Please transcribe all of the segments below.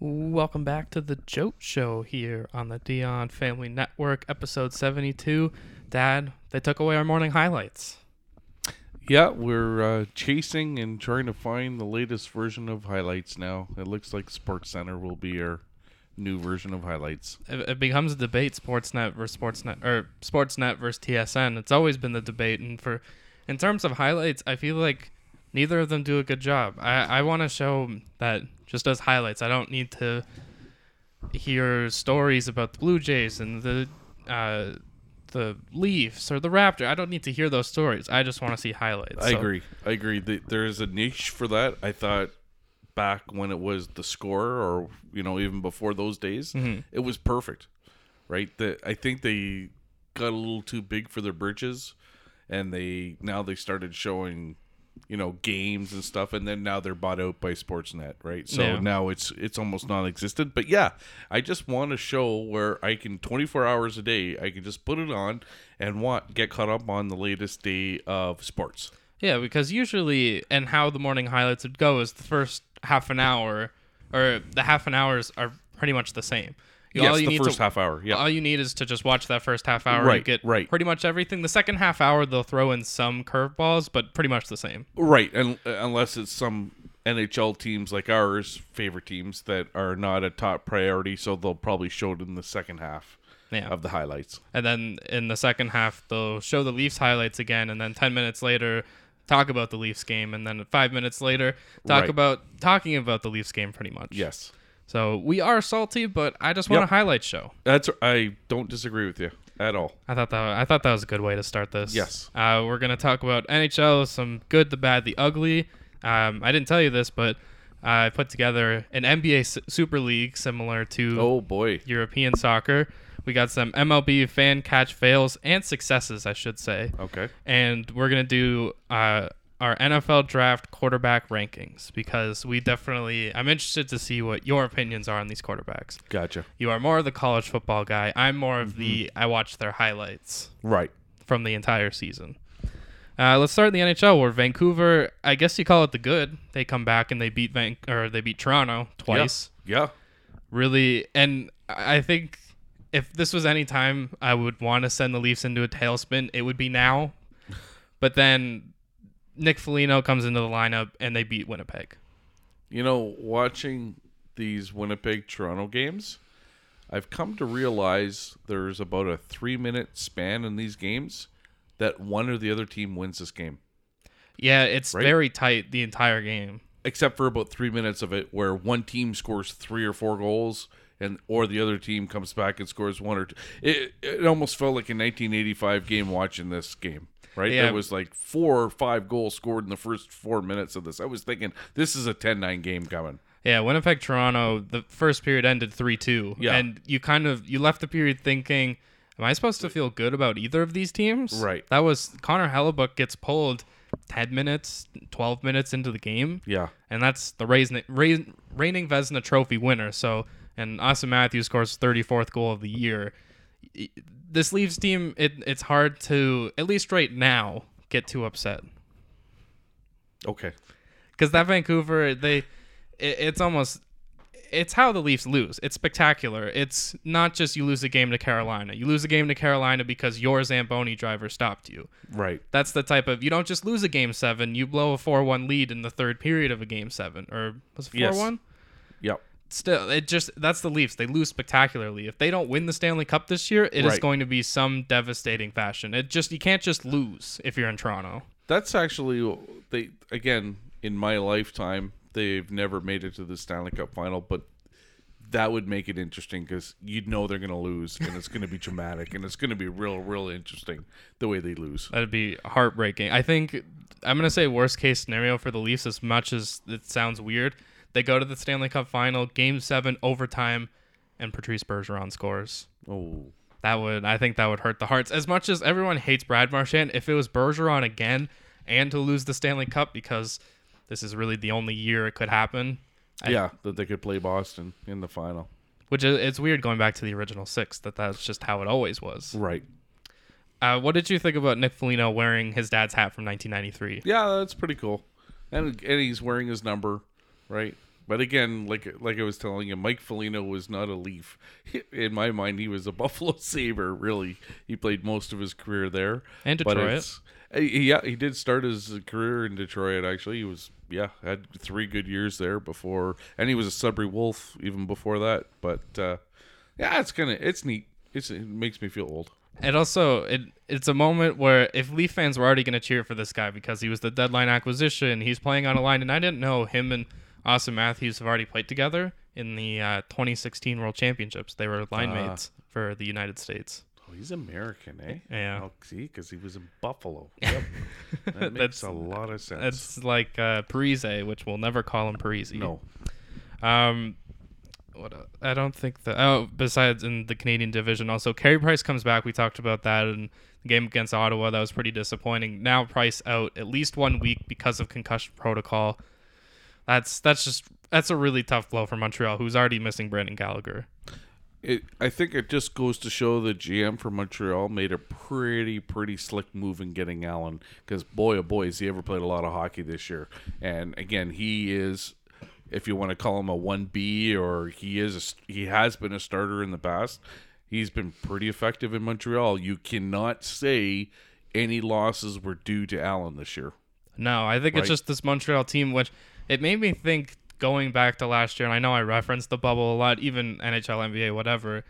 Welcome back to the Jote Show here on the Dion Family Network, episode 72. Dad, they took away our morning highlights. Yeah, we're uh, chasing and trying to find the latest version of highlights now. It looks like Sports Center will be our new version of highlights. It, it becomes a debate, Sportsnet versus Sportsnet, or Sportsnet versus TSN. It's always been the debate, and for in terms of highlights, I feel like neither of them do a good job. I, I want to show that just as highlights. I don't need to hear stories about the Blue Jays and the uh, the Leafs or the Raptor. I don't need to hear those stories. I just want to see highlights. I So- agree. I agree. Th- There is a niche for that. I thought back when it was the score, or you know, even before those days, Mm-hmm. it was perfect. Right. The, I think they got a little too big for their britches, and they now they started showing, you know, games and stuff, and then now they're bought out by Sportsnet. Right. So Yeah. now it's it's almost non-existent. But yeah, I just want a show where I can 24 hours a day, I can just put it on and want get caught up on the latest day of sports. Yeah, because usually, and how the morning highlights would go is the first half an hour, or the half an hours are pretty much the same. Yes, all you the need first to, half hour. Yeah. All you need is to just watch that first half hour Right, and get right. pretty much everything. The second half hour, they'll throw in some curveballs, but pretty much the same. right. And uh, unless it's some NHL teams like ours, favorite teams that are not a top priority, so they'll probably show it in the second half Yeah. of the highlights. And then in the second half, they'll show the Leafs highlights again, and then 10 minutes later, talk about the Leafs game, and then five minutes later, talk Right. about talking about the Leafs game pretty much. Yes. So we are salty, but I just want Yep. a highlight show. That's I don't disagree with you at all. I thought that I thought that was a good way to start this. Yes. Uh, we're gonna talk about NHL, some good, the bad, the ugly. Um, I didn't tell you this, but I put together an NBA S- Super League similar to Oh boy. European soccer. We got some MLB fan catch fails and successes, I should say, Okay. and we're gonna do uh, our NFL draft quarterback rankings because we definitely. I'm interested to see what your opinions are on these quarterbacks. Gotcha. You are more of the college football guy. I'm more of the Mm-hmm. I watch their highlights Right. from the entire season. Uh, let's start in the NHL where Vancouver, I guess you call it the good. They come back and they beat Van or they beat Toronto twice. Yeah. Really, and I think if this was any time I would want to send the Leafs into a tailspin, it would be now. But then Nick Foligno comes into the lineup and they beat Winnipeg. You know, watching these Winnipeg Toronto games, I've come to realize there's about a three minute span in these games that one or the other team wins this game. Yeah, it's Right. very tight the entire game. Except for about three minutes of it where one team scores three or four goals and or the other team comes back and scores one or two. It, it almost felt like a 1985 game watching this game. Right? Yeah. There was like four or five goals scored in the first four minutes of this. I was thinking this is a 10-9 game coming. Yeah, Winnipeg Toronto, the first period ended 3-2. Yeah. And you kind of you left the period thinking, am I supposed to feel good about either of these teams? Right. That was Connor Hellebuyck gets pulled 10 minutes, 12 minutes into the game, Yeah. and that's the reigning, reign- reigning Vezina Trophy winner. So, and Auston Matthews scores 34th goal of the year. This Leafs team, it, it's hard to at least right now get too upset Okay. because that Vancouver, they, it, it's almost, it's how the Leafs lose. It's spectacular. It's not just you lose a game to Carolina. You lose a game to Carolina because your Zamboni driver stopped you. Right. That's the type of you don't just lose a game seven. You blow a four-one lead in the third period of a game seven, or was it four-one? Yes. Yep. Still, it just that's the Leafs. They lose spectacularly. If they don't win the Stanley Cup this year, it is Right. going to be some devastating fashion. It just you can't just lose if you're in Toronto. That's actually they again in my lifetime they've never made it to the Stanley Cup final, but that would make it interesting because you'd know they're going to lose and it's going to be dramatic and it's going to be real, real interesting the way they lose. That'd be heartbreaking. I think I'm gonna say worst case scenario for the Leafs. As much as it sounds weird, they go to the Stanley Cup final, Game Seven, overtime, and Patrice Bergeron scores. Oh, That would I think that would hurt the hearts. As much as everyone hates Brad Marchand, if it was Bergeron again and to lose the Stanley Cup because this is really the only year it could happen. I- yeah, that they could play Boston in the final. Which is it's weird going back to the original six that that's just how it always was. Right. Uh, what did you think about Nick Foligno wearing his dad's hat from 1993? Yeah, that's pretty cool. And and he's wearing his number, right? But again, like like I was telling you, Mike Foligno was not a Leaf. In my mind, he was a Buffalo Saber. Really, he played most of his career there. And Detroit. uh, yeah, he did start his career in Detroit. Actually, he was yeah had three good years there before, and he was a Sudbury Wolf even before that. But uh, yeah, it's kind of it's neat. It's, it makes me feel old. And also it it's a moment where if Leaf fans were already going to cheer for this guy because he was the deadline acquisition, he's playing on a line, and I didn't know him and Auston Matthews have already played together in the uh, 2016 World Championships. They were line Ah. mates for the United States. Oh, he's American, eh? Yeah. Oh, see, because he was in Buffalo. Yep. That makes That's- a lot of sense. It's like uh, Parise, which we'll never call him Parise. no. Um, what el- I don't think that. Oh, besides in the Canadian division, also Carey Price comes back. We talked about that in the game against Ottawa. That was pretty disappointing. Now Price out at least one week because of concussion protocol. That's that's just that's a really tough blow for Montreal, who's already missing Brandon Gallagher. It, I think it just goes to show the GM for Montreal made a pretty, pretty slick move in getting Allen. Because boy, oh boy, has he ever played a lot of hockey this year. And again, he is, if you want to call him a one B, or he is, a, he has been a starter in the past. He's been pretty effective in Montreal. You cannot say any losses were due to Allen this year. No, I think Right. it's just this Montreal team, which it made me think going back to last year, and I know I referenced the bubble a lot, even NHL, NBA, whatever.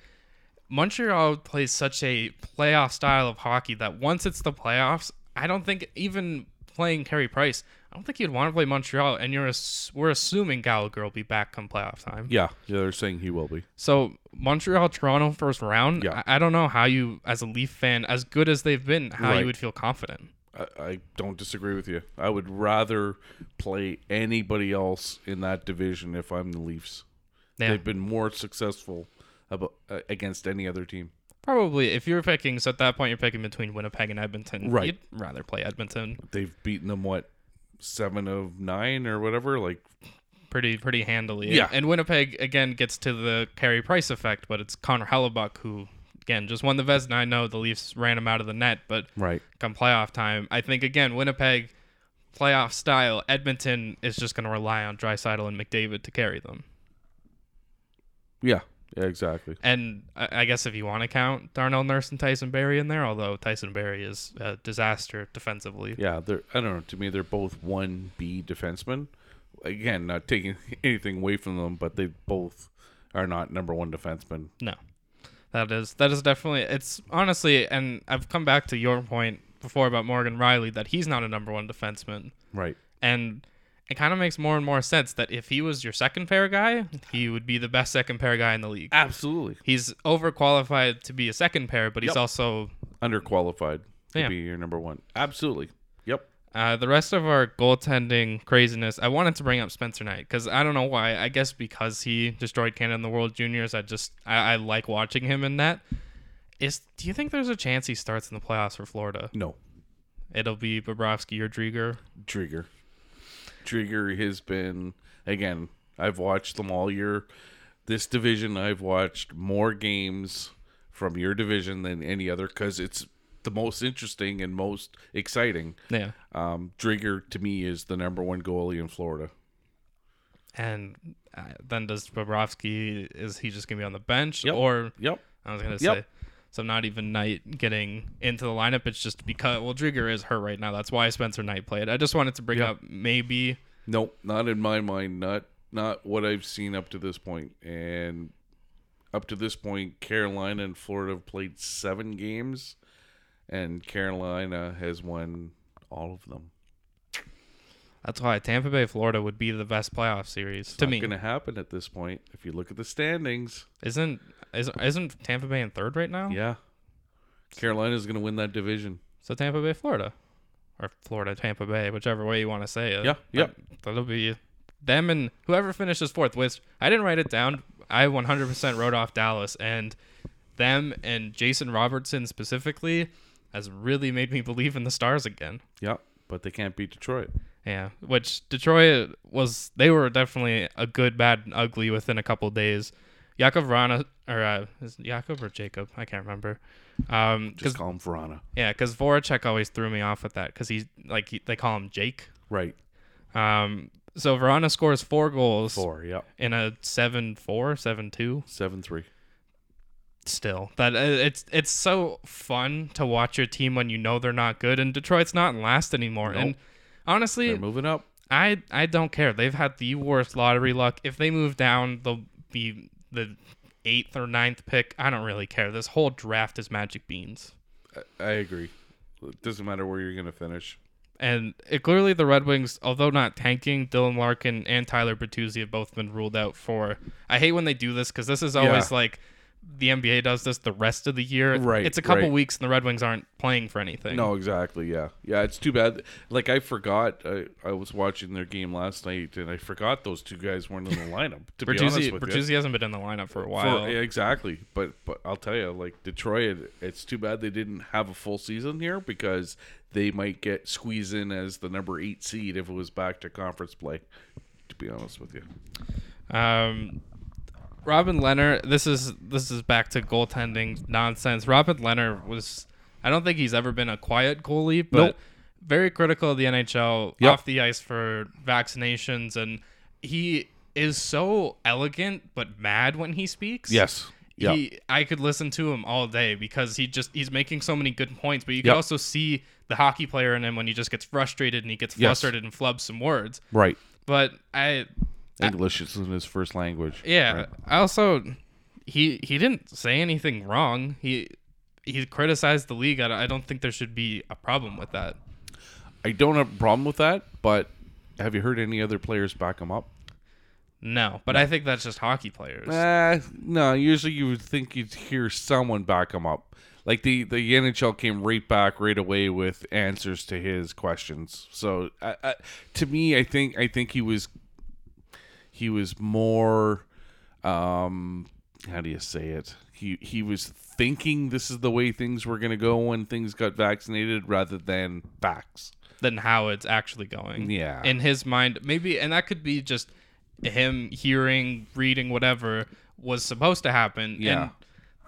Montreal plays such a playoff style of hockey that once it's the playoffs, I don't think even playing Carey Price, I don't think you'd want to play Montreal, and you're ass- we're assuming Gallagher will be back come playoff time. Yeah, yeah, they're saying he will be. So Montreal, Toronto first round. Yeah. I, I don't know how you, as a Leaf fan, as good as they've been, how Right. you would feel confident. I, I don't disagree with you. I would rather play anybody else in that division if I'm the Leafs. Yeah. They've been more successful about, uh, against any other team. Probably, if you're picking, so at that point you're picking between Winnipeg and Edmonton. Right. You'd rather play Edmonton They've beaten them what seven of nine or whatever. Like pretty pretty handily. Yeah. And Winnipeg again gets to the Carey Price effect, but it's Connor Hellebuyck who again just won the Vezina. I know the Leafs ran him out of the net, but right. come playoff time, I think again Winnipeg playoff style. Edmonton is just going to rely on Draisaitl and McDavid to carry them. Yeah. Yeah. Exactly. And I I guess if you want to count Darnell Nurse and Tyson Barrie in there, although Tyson Barrie is a disaster defensively. Yeah. They're. I don't know. To me, they're both one B defensemen. Again, not taking anything away from them, but they both are not number one defensemen. No, that is that is definitely it's honestly, and I've come back to your point before about Morgan Rielly that he's not a number one defenseman, Right. and it kind of makes more and more sense that if he was your second pair guy, he would be the best second pair guy in the league. Absolutely. He's overqualified to be a second pair, but he's Yep. also Underqualified to Yeah. be your number one. Absolutely. Uh, the rest of our goaltending craziness, I wanted to bring up Spencer Knight because I don't know why. I guess because he destroyed Canada in the World Juniors, I just I, I like watching him in that. Is do you think there's a chance he starts in the playoffs for Florida? No. It'll be Bobrovsky or Driedger. Trigger. Trigger has been again. I've watched them all year. This division, I've watched more games from your division than any other because it's the most interesting and most exciting. Yeah, Um, Driedger to me is the number one goalie in Florida. and uh, then does Bobrovsky? Is he just gonna be on the bench Yep. or Yep. I was gonna Yep. say. So not even Knight getting into the lineup. It's just because well, Driedger is hurt right now. That's why Spencer Knight played. I just wanted to bring Yep. up maybe Nope, not in my mind. Not not what I've seen up to this point. And up to this point, Carolina and Florida have played seven games, and Carolina has won all of them. That's why Tampa Bay, Florida would be the best playoff series to not me. going to happen at this point. If you look at the standings, Isn't isn't isn't Tampa Bay in third right now? yeah, Carolina's going to win that division. So Tampa Bay, Florida, or Florida, Tampa Bay, whichever way you want to say it. Yeah, yep. That, that'll be them and whoever finishes fourth. Which I didn't write it down. I 100% wrote off Dallas and them and Jason Robertson specifically has really made me believe in the Stars again. Yep, but they can't beat Detroit. Yeah, which Detroit was they were definitely a good, bad, and ugly within a couple days. Yakov Vrana or uh, is it Yakov or Jacob? I can't remember. Um, Just call them Vrana. yeah, because Voracek always threw me off with that because he's like he, they call him Jake. Right. Um, So Vrana scores four goals Four. Yep. in a 7-4, 7-2. Seven three. Still, that it's it's so fun to watch your team when you know they're not good, and Detroit's not in last anymore. Nope. And honestly, They're moving up. I I don't care. They've had the worst lottery luck. If they move down, they'll be the eighth or ninth pick. I don't really care. This whole draft is magic beans. I, I agree. It doesn't matter where you're gonna finish. And it, clearly, the Red Wings, although not tanking, Dylan Larkin and Tyler Bertuzzi have both been ruled out for. I hate when they do this because this is always Yeah. like the NBA does this the rest of the year. Right, It's a couple right. weeks and the Red Wings aren't playing for anything. No, exactly. Yeah, yeah. It's too bad. Like I forgot. I, I was watching their game last night, and I forgot those two guys weren't in the lineup. To be honest Bertuzzi, with you. Bertuzzi hasn't been in the lineup for a For- while. yeah, exactly. But but I'll tell you, like Detroit, it's too bad they didn't have a full season here because they might get squeezed in as the number eight seed if it was back to conference play. To be honest with you, Um, Robin Lehner. This is this is back to goaltending nonsense. Robin Lehner was. I don't think he's ever been a quiet goalie, but Nope. very critical of the NHL Yep. off the ice for vaccinations, and he is so elegant but mad when he speaks. yes, yeah, He, I could listen to him all day because he just he's making so many good points, but you can Yep. also see the hockey player in him when he just gets frustrated and he gets Yes. frustrated and flubs some words. right. But I English isn't his first language. yeah. right? I also he he didn't say anything wrong. He he criticized the league. I, I don't think there should be a problem with that. I don't have a problem with that. But have you heard any other players back him up? No, but I think that's just hockey players. Uh, no, usually you would think you'd hear someone back him up. Like the, the NHL came right back right away with answers to his questions. So I, I, to me, I think I think he was he was more um how do you say it? He he was thinking this is the way things were going to go when things got vaccinated rather than facts. Than how it's actually going. Yeah. In his mind, maybe, and that could be just him hearing, reading, whatever was supposed to happen. Yeah. And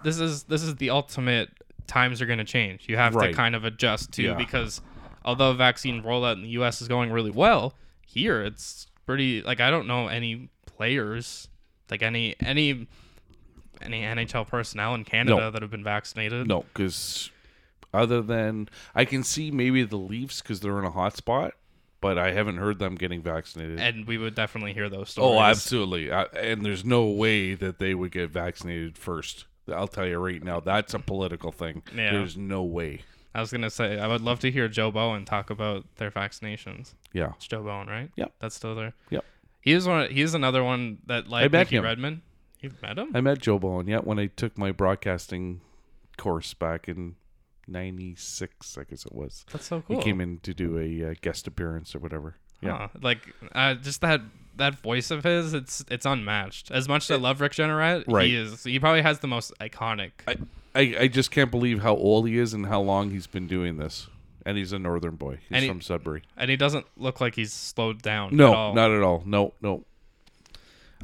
this is this is the ultimate. Times are going to change. You have Right. to kind of adjust to Yeah. because although vaccine rollout in the U.S. is going really well, here it's pretty like I don't know any players like any any any NHL personnel in Canada No. that have been vaccinated. No, because other than I can see maybe the Leafs because they're in a hot spot, but I haven't heard them getting vaccinated. And we would definitely hear those oh, stories. oh, absolutely. I, and there's no way that they would get vaccinated first. I'll tell you right now, that's a political thing. Yeah. There's no way. I was gonna say I would love to hear Joe Bowen talk about their vaccinations. Yeah. It's Joe Bowen, right? Yep. That's still there. Yep. He is one. He's another one that like I met Mickey him. Redmond. You've met him? I met Joe Bowen, yeah, when I took my broadcasting course back in 96, I guess it was. That's so cool. He came in to do a uh, guest appearance or whatever. Yeah. Huh. Like uh, just that that voice of his, it's it's unmatched. As much as I love Rick Jeanneret, Right. he is he probably has the most iconic. I, I, I just can't believe how old he is and how long he's been doing this. And he's a northern boy. He's And he- from Sudbury. and he doesn't look like he's slowed down. No, at all. not at all. No, no.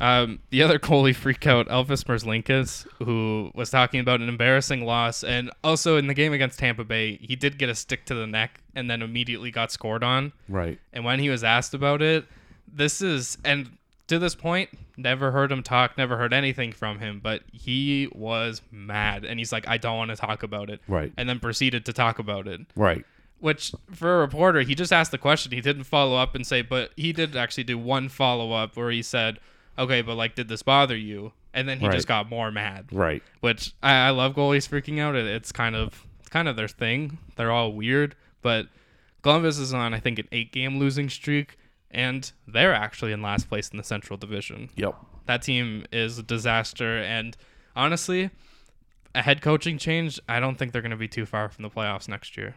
Um, the other goalie freakout, Elvis Merzlikins, who was talking about an embarrassing loss, and also in the game against Tampa Bay, he did get a stick to the neck and then immediately got scored on. Right. And when he was asked about it, this is and to this point, never heard him talk, never heard anything from him, but he was mad and he's like, I don't want to talk about it. Right. And then proceeded to talk about it. Right. Which for a reporter, he just asked the question. He didn't follow up and say, but he did actually do one follow up where he said, Okay, but like did this bother you? And then he Right. just got more mad. Right. Which I, I love goalies freaking out. It, it's kind of it's kind of their thing. They're all weird, but Columbus is on I think an eight game losing streak, and they're actually in last place in the Central Division. Yep. That team is a disaster, and honestly, a head coaching change, I don't think they're going to be too far from the playoffs next year.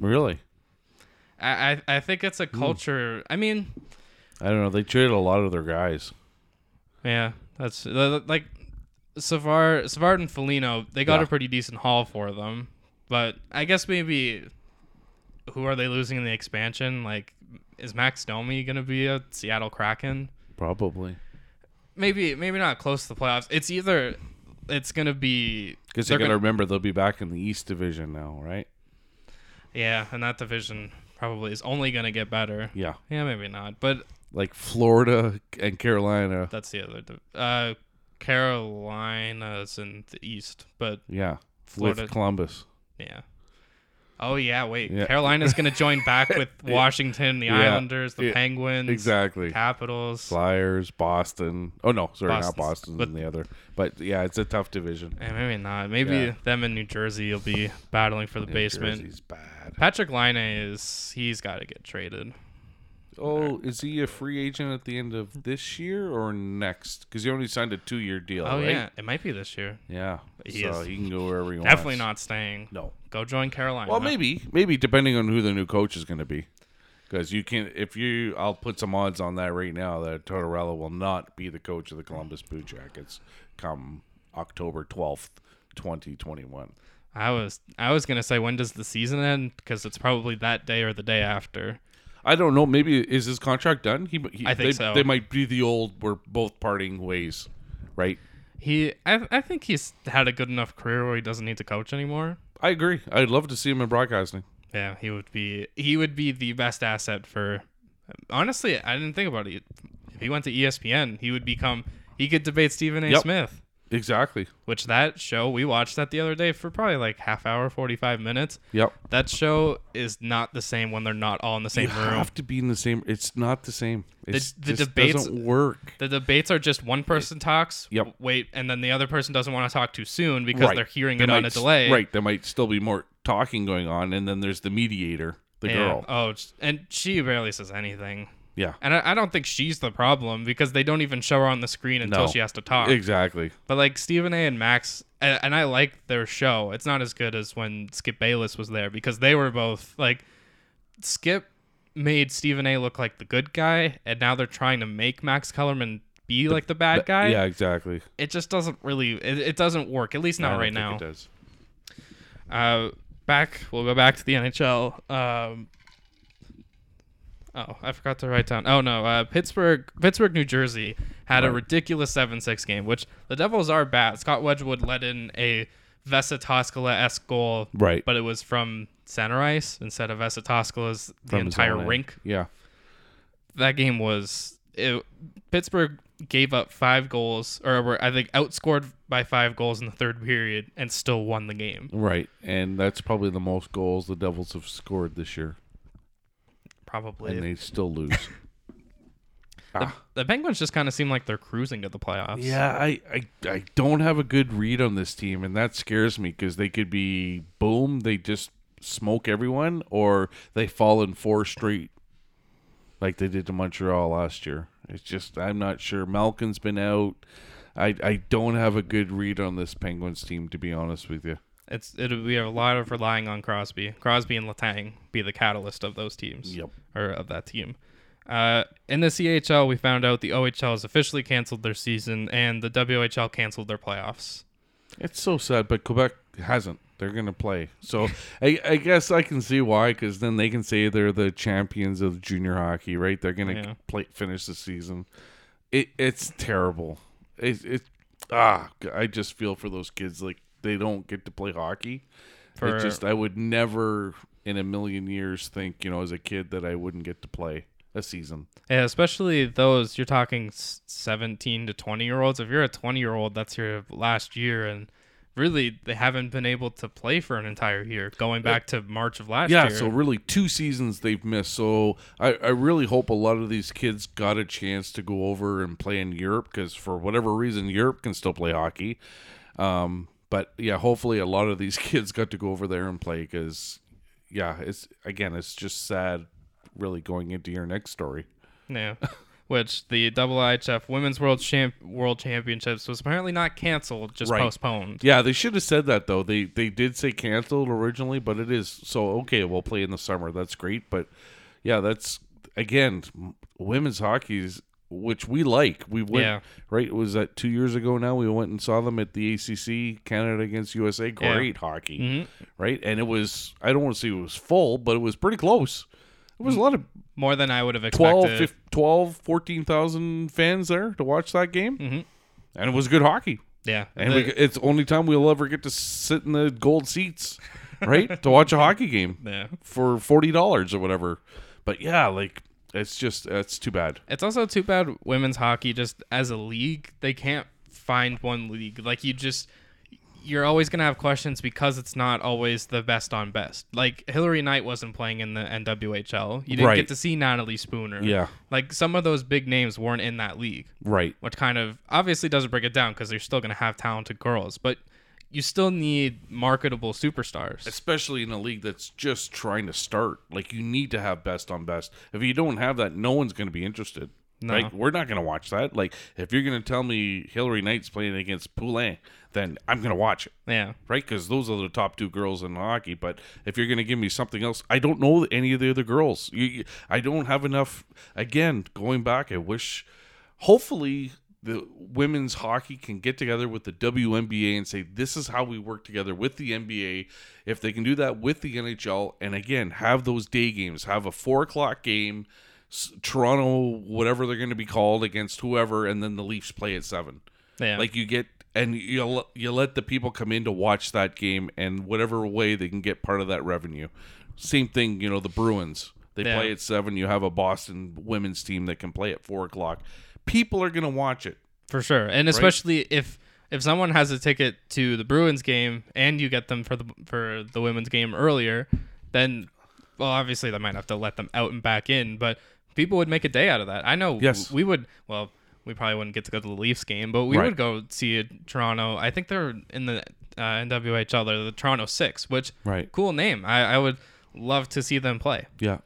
Really? I I, I think it's a hmm. culture. I mean, I don't know. They traded a lot of their guys. yeah, that's like Savard, Savard and Foligno. They got Yeah. a pretty decent haul for them, but I guess maybe who are they losing in the expansion? Like, is Max Domi going to be a Seattle Kraken? Probably. Maybe maybe not close to the playoffs. It's either it's going to be Because they're you got to remember they'll be back in the East Division now, right? yeah, and that division probably is only going to get better. Yeah. Yeah, maybe not. But like Florida and Carolina. That's the other. div- Uh, Carolina's in the East, but Yeah, Florida- with Columbus. yeah. Oh yeah, wait. Yeah. Carolina's gonna join back with Washington, the Yeah. Islanders, the Yeah. Penguins, Exactly. Capitals. Flyers, Boston. Oh no, sorry, not Boston. but- the other. But yeah, it's a tough division. Eh, maybe not. Maybe them in New Jersey will be battling for the New basement. Jersey's bad. Patrik Laine is he's got to get traded. Oh, is he a free agent at the end of this year or next? Because he only signed a two-year deal. Oh right? yeah, it might be this year. yeah. He so is he can go wherever he wants. Definitely not staying. No. Go join Carolina. Well, maybe, maybe depending on who the new coach is going to be. Because you can, if you, I'll put some odds on that right now that Tortorella will not be the coach of the Columbus Blue Jackets come October twelfth, twenty twenty one. I was I was gonna say when does the season end? Because it's probably that day or the day after. I don't know. Maybe is his contract done? He, he I think they, so. They might be the old. We're both parting ways, right? He I I think he's had a good enough career where he doesn't need to coach anymore. I agree. I'd love to see him in broadcasting. Yeah, he would be he would be the best asset for. Honestly, I didn't think about it. If he went to ESPN, he would become. He could debate Stephen A. Yep. Smith, Exactly. which that show we watched that the other day for probably like half hour, forty five minutes. Yep. That show is not the same when they're not all in the same you room. have to be in the same. It's not the same. It's the just debates- doesn't work. The debates are just one person talks, Yep. wait, and then the other person doesn't want to talk too soon because Right. they're hearing There it on a delay. Right. There might still be more talking going on, and then there's the mediator, the Yeah. girl. Oh, and she barely says anything. Yeah. And I, I don't think she's the problem because they don't even show her on the screen until No. she has to talk. Exactly. But like Stephen A. and Max, and, and I like their show. It's not as good as when Skip Bayless was there because they were both like Skip made Stephen A. look like the good guy, and now they're trying to make Max Kellerman be like the bad guy. Yeah. Exactly. It just doesn't really. It, it doesn't work. At least not right think now. It does. Uh, back. We'll go back to the NHL. Um, oh, I forgot to write down. Oh no, uh, Pittsburgh, Pittsburgh, New Jersey had a ridiculous seven-six game, which the Devils are bad. Scott Wedgewood let in a Vesa Toskala-esque goal, Right. but it was from center ice instead of Vesa Toskala's the From entire rink. Yeah. That game was it, Pittsburgh gave up five goals, or were I think outscored by five goals in the third period, and still won the game. Right. And that's probably the most goals the Devils have scored this year, Probably. and they still lose. The, Ah. the Penguins just kind of seem like they're cruising to the playoffs. Yeah, I, I I don't have a good read on this team, and that scares me because they could be boom, they just smoke everyone, or they fall in four straight, like they did to Montreal last year. It's just I'm not sure. Malkin's been out. I I don't have a good read on this Penguins team, to be honest with you. It's it'll be a lot of relying on Crosby. Crosby and Letang be the catalyst of those teams. Yep. Or of that team. Uh, in the CHL, we found out the OHL has officially canceled their season, and the WHL canceled their playoffs. It's so sad, but Quebec hasn't. They're gonna play, so I, I guess I can see why. Because then they can say they're the champions of junior hockey, right? They're gonna Yeah. play finish the season. It it's terrible. It it ah, I just feel for those kids like they don't get to play hockey. For it just I would never in a million years think you know as a kid that I wouldn't get to play a season. yeah, especially those you're talking 17 to 20 year olds. If you're a 20 year old, that's your last year, and really they haven't been able to play for an entire year, going back to March of last yeah, year. Yeah so really two seasons they've missed. So I, I really hope a lot of these kids got a chance to go over and play in Europe because for whatever reason Europe can still play hockey. Um, but yeah, hopefully a lot of these kids got to go over there and play because yeah, it's again it's just sad. Really going into your next story. Yeah. Which the IIHF Women's World Champ World Championships was apparently not canceled, just Right. postponed. Yeah, they should have said that though. They they did say canceled originally, but it is so okay. We'll play in the summer. That's great, but yeah, that's again women's hockey's which we like. We went Yeah. right. Was that two years ago now? We went and saw them at the ACC Canada against USA. Yeah. Great hockey, Mhm. right? And it was I don't want to say it was full, but it was pretty close. It was a lot of More than I would have 12, expected. 15, 12 14,000 fans there to watch that game. Mhm. And it was good hockey. Yeah. And The- we, it's only time we'll ever get to sit in the gold seats, right? to watch a hockey game yeah. for forty dollars or whatever. But yeah, like It's just it's too bad. It's also too bad women's hockey just as a league, they can't find one league. Like you just you're always going to have questions because it's not always the best on best. Like Hilary Knight wasn't playing in the NWHL. You didn't Right. get to see Natalie Spooner. Yeah. Like some of those big names weren't in that league, Right. which kind of obviously doesn't break it down because they're still going to have talented girls, but you still need marketable superstars. Especially in a league that's just trying to start. Like you need to have best on best. If you don't have that, no one's going to be interested. No. Like we're not going to watch that. Like if you're going to tell me Hilary Knight's playing against Poulin, then I'm going to watch it. Yeah. right? Because those are the top two girls in hockey. But if you're going to give me something else, I don't know any of the other girls. You, you- I don't have enough. Again, going back, I wish. Hopefully, the women's hockey can get together with the WNBA and say this is how we work together with the NBA. If they can do that with the NHL, and again have those day games, have a four o'clock game. Toronto, whatever they're going to be called against whoever, and then the Leafs play at seven. Yeah. Like you get and you you let the people come in to watch that game and whatever way they can get part of that revenue. Same thing, you know, the Bruins. They Yeah. play at seven. You have a Boston women's team that can play at four o'clock. People are gonna watch it. For sure, and especially if if someone has a ticket to the Bruins game and you get them for the for the women's game earlier, then well, obviously they might have to let them out and back in, but people would make a day out of that. I know. Yes. we would. Well, we probably wouldn't get to go to the Leafs game, but we Right. would go see a Toronto. I think they're in the uh, NWHL. They're the Toronto Six, which Right. cool name. I, I would love to see them play. Yeah.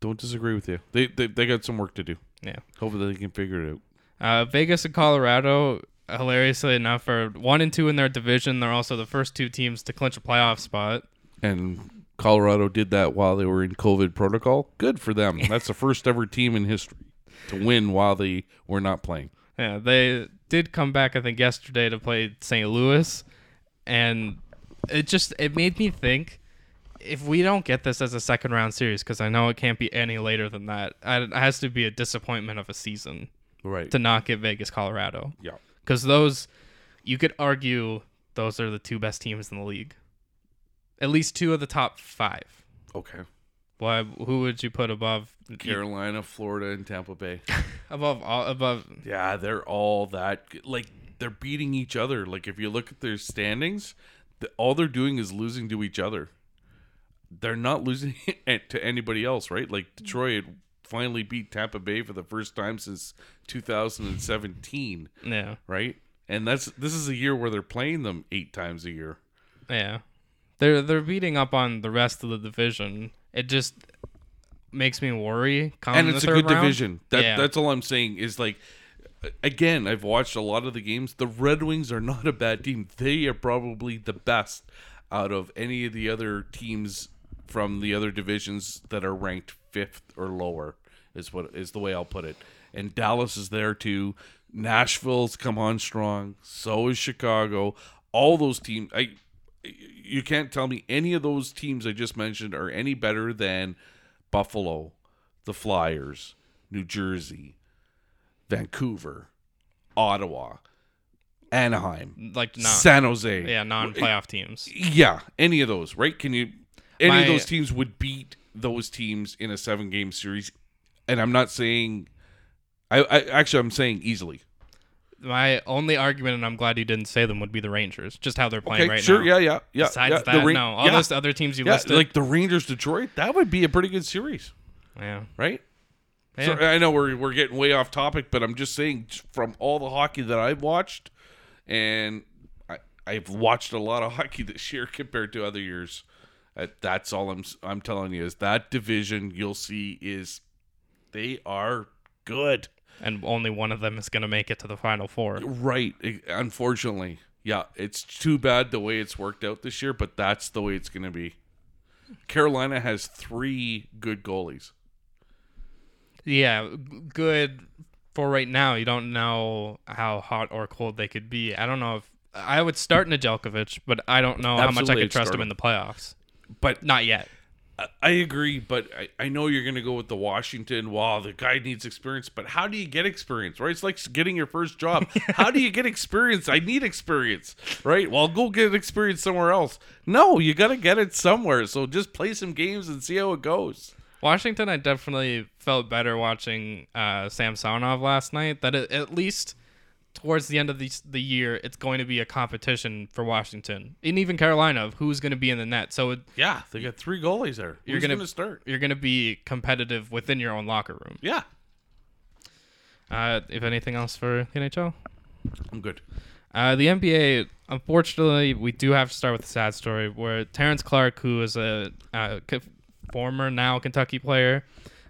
Don't disagree with you. They they, they got some work to do. Yeah. Hopefully they can figure it out. Uh, Vegas and Colorado, hilariously enough, are one and two in their division. They're also the first two teams to clinch a playoff spot. And Colorado did that while they were in COVID protocol. Good for them. That's the first ever team in history to win while they were not playing. Yeah, they did come back, I think, yesterday to play St. Louis, and it just it made me think if we don't get this as a second round series, because I know it can't be any later than that, it has to be a disappointment of a season Right. to not get Vegas, Colorado, yeah. because those you could argue those are the two best teams in the league, at least two of the top five. Okay. Why? Who would you put above? Carolina, Florida, and Tampa Bay. Above all above. Yeah, they're all that like they're beating each other. Like if you look at their standings, the, all they're doing is losing to each other. They're not losing to anybody else, right? Like Detroit finally beat Tampa Bay for the first time since 2017, Yeah, right? And that's this is a year where they're playing them 8 times a year. yeah. They're they're beating up on the rest of the division. It just makes me worry. And it's a good round. division. That Yeah. that's all I'm saying is like again, I've watched a lot of the games. The Red Wings are not a bad team. They are probably the best out of any of the other teams from the other divisions that are ranked 5th or lower is what is the way I'll put it. And Dallas is there too. Nashville's come on strong. So is Chicago. All those teams I you can't tell me any of those teams I just mentioned are any better than Buffalo, the Flyers, New Jersey, Vancouver, Ottawa, Anaheim, Like San Jose. yeah non-playoff teams. Yeah, any of those, right? Can you any My- of those teams would beat those teams in a seven game series? And I'm not saying I, I actually I'm saying easily. My only argument, and I'm glad you didn't say them, would be the Rangers. Just how they're playing Okay, right sure, now. yeah, yeah, yeah. Besides yeah, that, Ra- no. All yeah, those other teams you yeah, listed, like the Rangers Detroit, that would be a pretty good series, yeah, right? yeah. So I know we're we're getting way off topic, but I'm just saying from all the hockey that I've watched, and I I've watched a lot of hockey this year compared to other years. Uh, that's all I'm I'm telling you is that division you'll see is they are good. and only one of them is going to make it to the final four. Right. Unfortunately, yeah, it's too bad the way it's worked out this year, but that's the way it's going to be. Carolina has three good goalies. Yeah, good for right now. You don't know how hot or cold they could be. I don't know if I would start Nedeljkovic, but I don't know how much I Absolutely, could trust him in the playoffs. But Not yet. I- I agree, but I, I know you're going to go with the Washington. Wow, the guy needs experience, but how do you get experience, right? It's like getting your first job. how do you get experience? I need experience, right? Well, go get experience somewhere else. No, you got to get it somewhere. So just play some games and see how it goes. Washington, I definitely felt better watching uh, Samsonov last night. That it, at least towards the end of the, the year, it's going to be a competition for Washington, and even Carolina of who's going to be in the net. So it, Yeah, they got three goalies there. You're gonna- gonna start? you're going to be competitive within your own locker room. Yeah, Uh, if anything else for the NHL, I'm good. uh, the NBA. Unfortunately, we do have to start with a sad story where Terrence Clarke, who is a former now Kentucky player,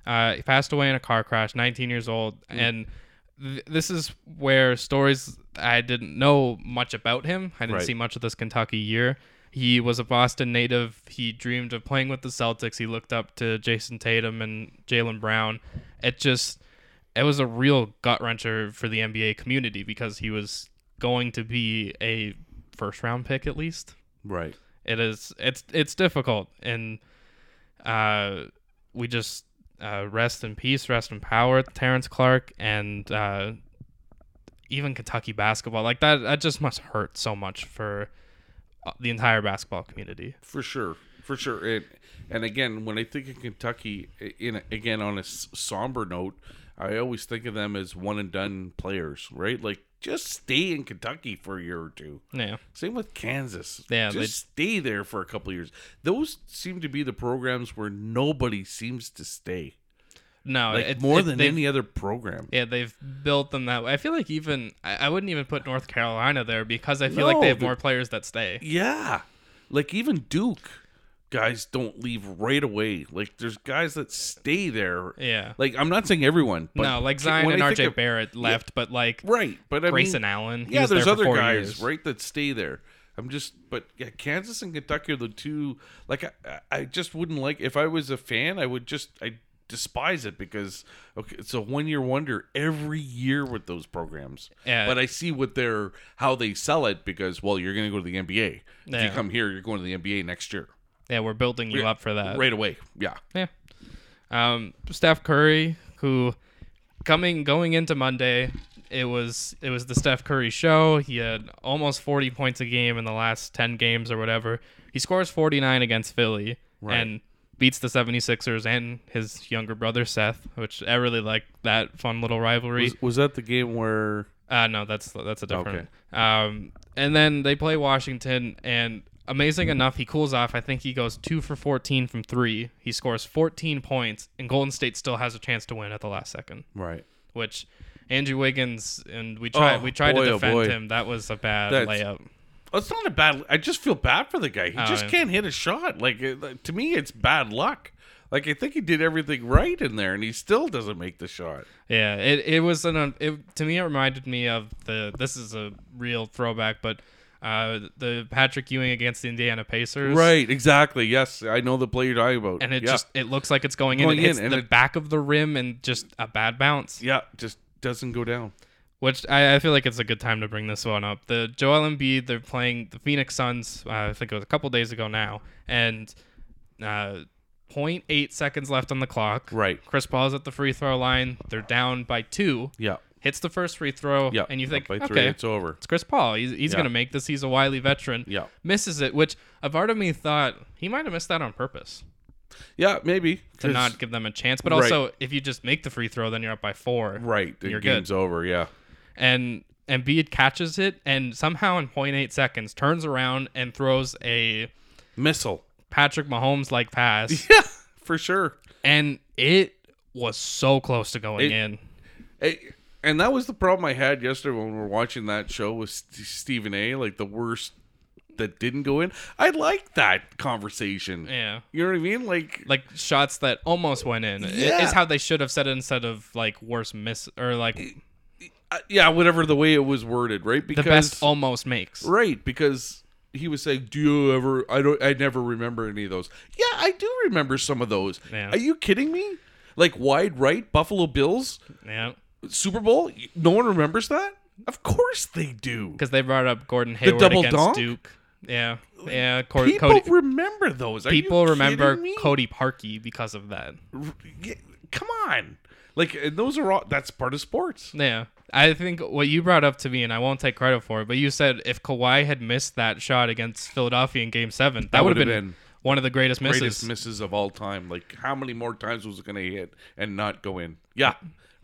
uh, he passed away in a car crash, 19 years old, and th- this is where stories I didn't know much about him. I didn't Right. see much of this Kentucky year. He was a Boston native. He dreamed of playing with the Celtics. He looked up to Jayson Tatum and Jaylen Brown. It just, it was a real gut wrencher for the NBA community because he was going to be a first round pick at least. Right. It is, it's, it's difficult, and uh, we just uh, rest in peace, rest in power, Terrence Clarke, and uh, even Kentucky basketball. Like that, that just must hurt so much for uh, the entire basketball community. For sure, for sure. And and again, when I think of Kentucky, in again on a somber note, I always think of them as one and done players, right? Like just stay in Kentucky for a year or two. Yeah, Same with Kansas. Yeah, just stay there for a couple of years. Those seem to be the programs where nobody seems to stay, no, like it, more it- than any other program. Yeah, they've built them that way. I feel like even I, I wouldn't even put North Carolina there because I feel like they have more players that stay. Yeah, like even Duke guys don't leave right away. Like there's guys that stay there. Yeah. Like I'm not saying everyone, but no, like Zion and RJ of- Barrett left, but like right? But I Grayson mean, Allen. yeah, there's there other guys years. right that stay there. I'm just, but yeah, Kansas and Kentucky are the two. Like I, I just wouldn't like if I was a fan, I would just I despise it because okay, it's a one year wonder every year with those programs. Yeah. But I see what they're how they sell it because well, you're going to go to the NBA. If Yeah. you come here, you're going to the NBA next year. Yeah, we're building you up for that. right away. Yeah. Yeah. Um, Steph Curry, who coming going into Monday, it was it was the Steph Curry show. He had almost 40 points a game in the last 10 games or whatever. He scores 49 against Philly Right. and beats the 76ers and his younger brother Seth, which I really like that fun little rivalry. Was, was that the game where? Uh no, that's that's a different. Okay. Um, and then they play Washington, and amazing enough, he cools off. I think he goes two for fourteen from three. He scores fourteen points, and Golden State still has a chance to win at the last second. Right. Which Andrew Wiggins and we tried Oh, we tried boy, to oh, defend boy. him. That was a bad That's- layup. Oh, it's not a bad. I just feel bad for the guy. He Oh, just yeah. can't hit a shot. Like to me, it's bad luck. Like I think he did everything right in there, and he still doesn't make the shot. Yeah, it it was an it, to me it reminded me of the this is a real throwback, but uh the Patrick Ewing against the Indiana Pacers. Right. Exactly. Yes, I know the play you're talking about. and it yeah. just it looks like it's going, Going in. It hits in, the it- back of the rim and just a bad bounce. yeah, just doesn't go down. Which I, I feel like it's a good time to bring this one up. The Joel Embiid, they're playing the Phoenix Suns. Uh, I think it was a couple days ago now, and uh, 0.8 seconds left on the clock. Right. Chris Paul's at the free throw line. They're down by two. Yeah. Hits the first free throw. Yeah. And you think, by three, okay, it's over. it's Chris Paul. He's, he's Yeah. going to make this. He's a wily veteran. Yeah. Misses it, which a part of me thought he might have missed that on purpose. Yeah, maybe to not give them a chance. But Right. also, if you just make the free throw, then you're up by four. right. The You're game's good. over. Yeah. And Embiid catches it and somehow in 0.8 seconds turns around and throws a Missile. Patrick Mahomes like pass. Yeah, for sure. and it was so close to going It- in. Hey, and that was the problem I had yesterday when we were watching that show with St- Stephen A. Like the worst that didn't go in. I like that conversation. Yeah. You know what I mean? Like, Like shots that almost went in. Yeah. It's how they should have said it instead of like worst miss or like uh, yeah, whatever the way it was worded, right? Because the best almost makes. right because he was saying, "Do you ever? I don't. I never remember any of those." Yeah, I do remember some of those. Yeah. Are you kidding me? Like wide right, Buffalo Bills, Yeah. Super Bowl. No one remembers that. Of course they do. Because they brought up Gordon Hayward double against donk? Duke. Yeah. Yeah. Cor- People Cody, remember those. Are people remember me? Cody Parkey because of that. Come on, like uh, those are all. That's part of sports. Yeah. I think what you brought up to me, and I won't take credit for it, but you said if Kawhi had missed that shot against Philadelphia in Game Seven, that, would have been, been- one of the greatest misses. greatest misses of all time. Like how many more times was it going to hit and not go in? Yeah,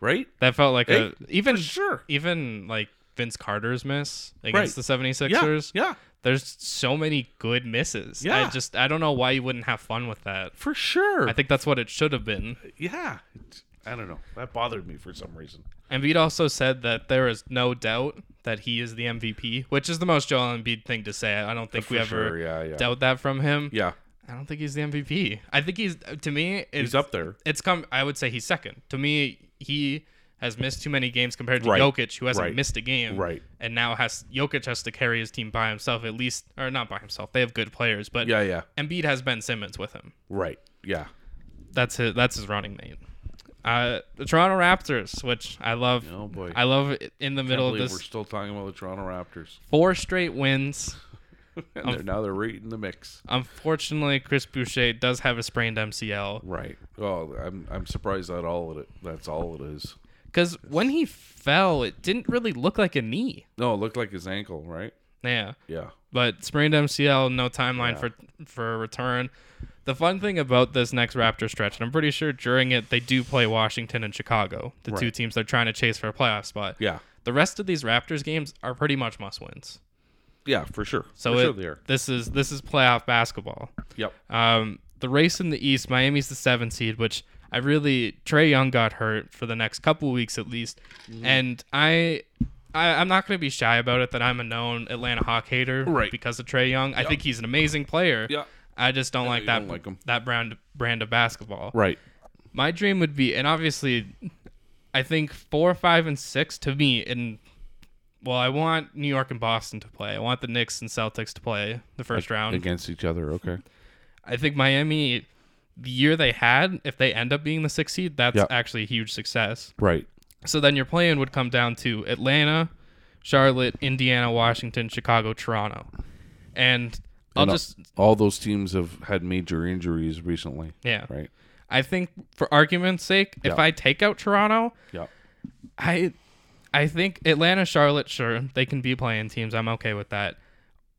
right. that felt like Hey, a even sure. even like Vince Carter's miss against Right. the 76ers. Yeah, yeah, There's so many good misses. Yeah. I just I don't know why you wouldn't have fun with that. for sure. I think that's what it should have been. yeah, I don't know. That bothered me for some reason. Embiid also said that there is no doubt that he is the MVP, which is the most Joel Embiid thing to say. I don't think we For ever yeah, yeah. doubt that from him. Yeah, I don't think he's the MVP. I think he's to me it's he's up there. It's come I would say he's second. To me, he has missed too many games compared to Right. Jokic, who hasn't Right. missed a game. Right. And now has Jokic has to carry his team by himself at least or not by himself. They have good players, but Yeah, yeah, Embiid has Ben Simmons with him. right. Yeah. That's his that's his running mate. Uh, the Toronto Raptors, which I love. Oh boy. I love it in the middle of believe this we're still talking about the Toronto Raptors. four straight wins. They're, now they're right in the mix. Unfortunately, Chris Boucher does have a sprained MCL. Right. Oh, I'm I'm surprised that all of it. That's all it is. Because when he fell, it didn't really look like a knee. No, it looked like his ankle, right? Yeah. Yeah. But sprained MCL, no timeline Yeah. for for a return. The fun thing about this next Raptor stretch, and I'm pretty sure during it they do play Washington and Chicago, the two teams they're trying to chase for a playoff spot. Yeah. The rest of these Raptors games are pretty much must wins. Yeah, for sure. So for it, sure they are. this is this is playoff basketball. Yep. Um, the race in the East, Miami's the seven seed, which I really Trae Young got hurt for the next couple weeks at least, Mm-hmm. and I. I, I'm not going to be shy about it that I'm a known Atlanta Hawk hater Right. because of Trae Young. I think he's an amazing player. Yeah. I just don't like that don't like him. that brand brand of basketball. Right. My dream would be, and obviously, I think four, five, and six to me. And well, I want New York and Boston to play. I want the Knicks and Celtics to play the first round. Against each other. Okay. I think Miami, the year they had, if they end up being the sixth seed, that's Yeah. actually a huge success. Right. So then your plan would come down to Atlanta, Charlotte, Indiana, Washington, Chicago, Toronto, and I'll And just all those teams have had major injuries recently. yeah. Right. I think for argument's sake, if I take out Toronto, Yeah. I I think Atlanta, Charlotte, sure, they can be playing teams. I'm okay with that.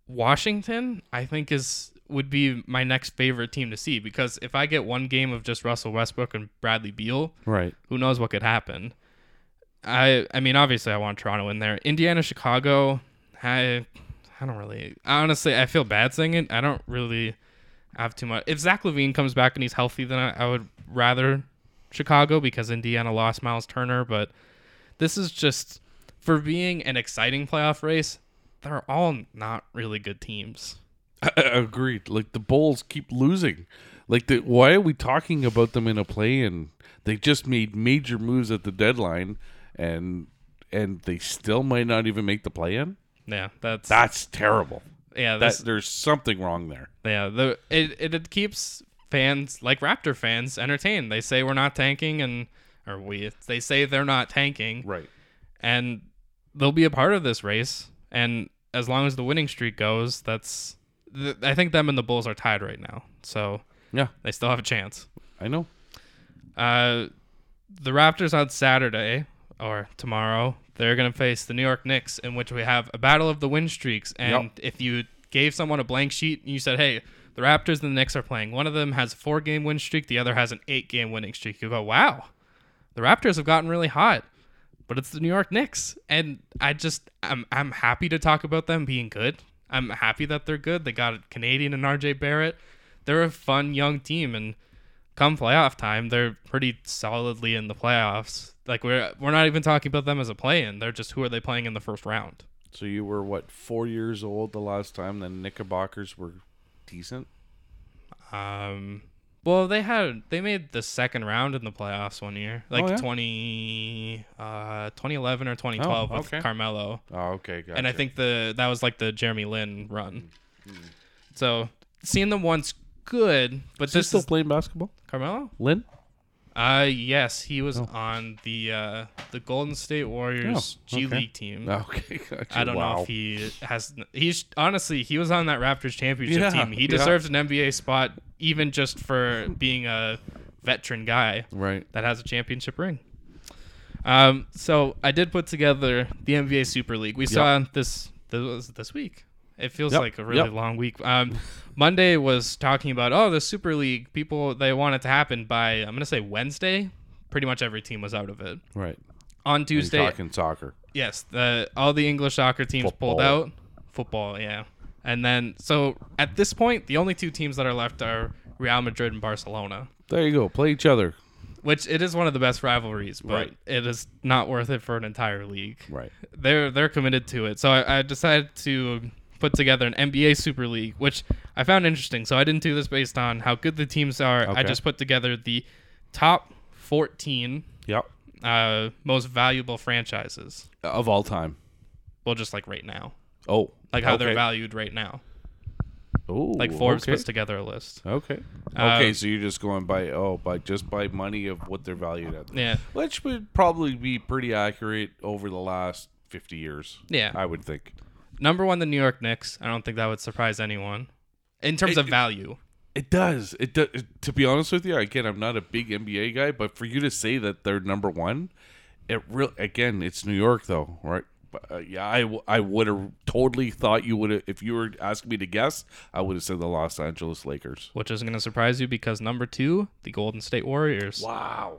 Washington, I think is would be my next favorite team to see because if I get one game of just Russell Westbrook and Bradley Beal, Right. who knows what could happen. I I mean obviously I want Toronto in there. Indiana, Chicago, I I don't really honestly I feel bad saying it. I don't really have too much. If Zach LaVine comes back and he's healthy, then I, I would rather Chicago because Indiana lost Miles Turner. But this is just for being an exciting playoff race. They're all not really good teams. Agreed. Like the Bulls keep losing. Like the why are we talking about them in a play and they just made major moves at the deadline and and they still might not even make the play in? Yeah, that's That's terrible. yeah. That there's something wrong there. Yeah, the it, it it keeps fans like Raptor fans entertained. They say we're not tanking, and or we they say they're not tanking, Right. and they'll be a part of this race. And as long as the winning streak goes, that's th- I think them and the Bulls are tied right now, so Yeah, they still have a chance. I know. Uh, the Raptors on Saturday or tomorrow, they're going to face the New York Knicks, in which we have a battle of the win streaks. And if you gave someone a blank sheet and you said, hey, the Raptors and the Knicks are playing, one of them has a four game win streak, the other has an eight game winning streak, you go, wow, the Raptors have gotten really hot. But it's the New York Knicks. And I just, I'm, I'm happy to talk about them being good. I'm happy that they're good. They got a Canadian and RJ Barrett. They're a fun young team. And come playoff time, they're pretty solidly in the playoffs. Like we're we're not even talking about them as a play-in. They're just who are they playing in the first round? So you were what four years old the last time the Knickerbockers were decent. Um, well, they had they made the second round in the playoffs one year, like Oh, yeah? 20, uh, 2011 or 2012 Oh, with. Carmelo, Oh, okay, gotcha. and I think the that was like the Jeremy Lin run. Mm-hmm. So seeing them once good, but is he this still is playing basketball. Carmelo. Lin. Uh yes, he was Oh. on the uh the Golden State Warriors Oh, G okay. League team. Okay, gotcha. I don't know if he has. He's honestly, he was on that Raptors championship Yeah, team. He yeah. deserves an NBA spot, even just for being a veteran guy Right. that has a championship ring. Um, so I did put together the NBA Super League. We saw this. This was this week. It feels Yep, like a really yep. long week. Um, Monday was talking about oh the Super League. People they want it to happen by I'm gonna say Wednesday. Pretty much every team was out of it. Right. On And Tuesday, talking soccer. yes, the all the English soccer teams pulled out. Football, yeah. And then so at this point, the only two teams that are left are Real Madrid and Barcelona. There you go. Play each other. Which it is one of the best rivalries, but Right. it is not worth it for an entire league. Right. they're they're committed to it. So I, I decided to put together an NBA Super League, which I found interesting. So I didn't do this based on how good the teams are. I just put together the top 14 Yep. uh, most valuable franchises. Of all time. Well, just like right now, Oh. like how they're valued right now. Oh. Like Forbes okay. puts together a list. Okay. Uh, okay, so you're just going by oh, by just by money of what they're valued at. Yeah, Which would probably be pretty accurate over the last 50 years. yeah. I would think. Number one, the New York Knicks. I don't think that would surprise anyone in terms It- of value. It does. It does. To be honest with you, again, I'm not a big NBA guy, but for you to say that they're number one, it real again, it's New York though, right? But, uh, yeah, I, w- I would have totally thought you would have if you were asking me to guess. I would have said the Los Angeles Lakers. Which isn't going to surprise you because number two, the Golden State Warriors. Wow,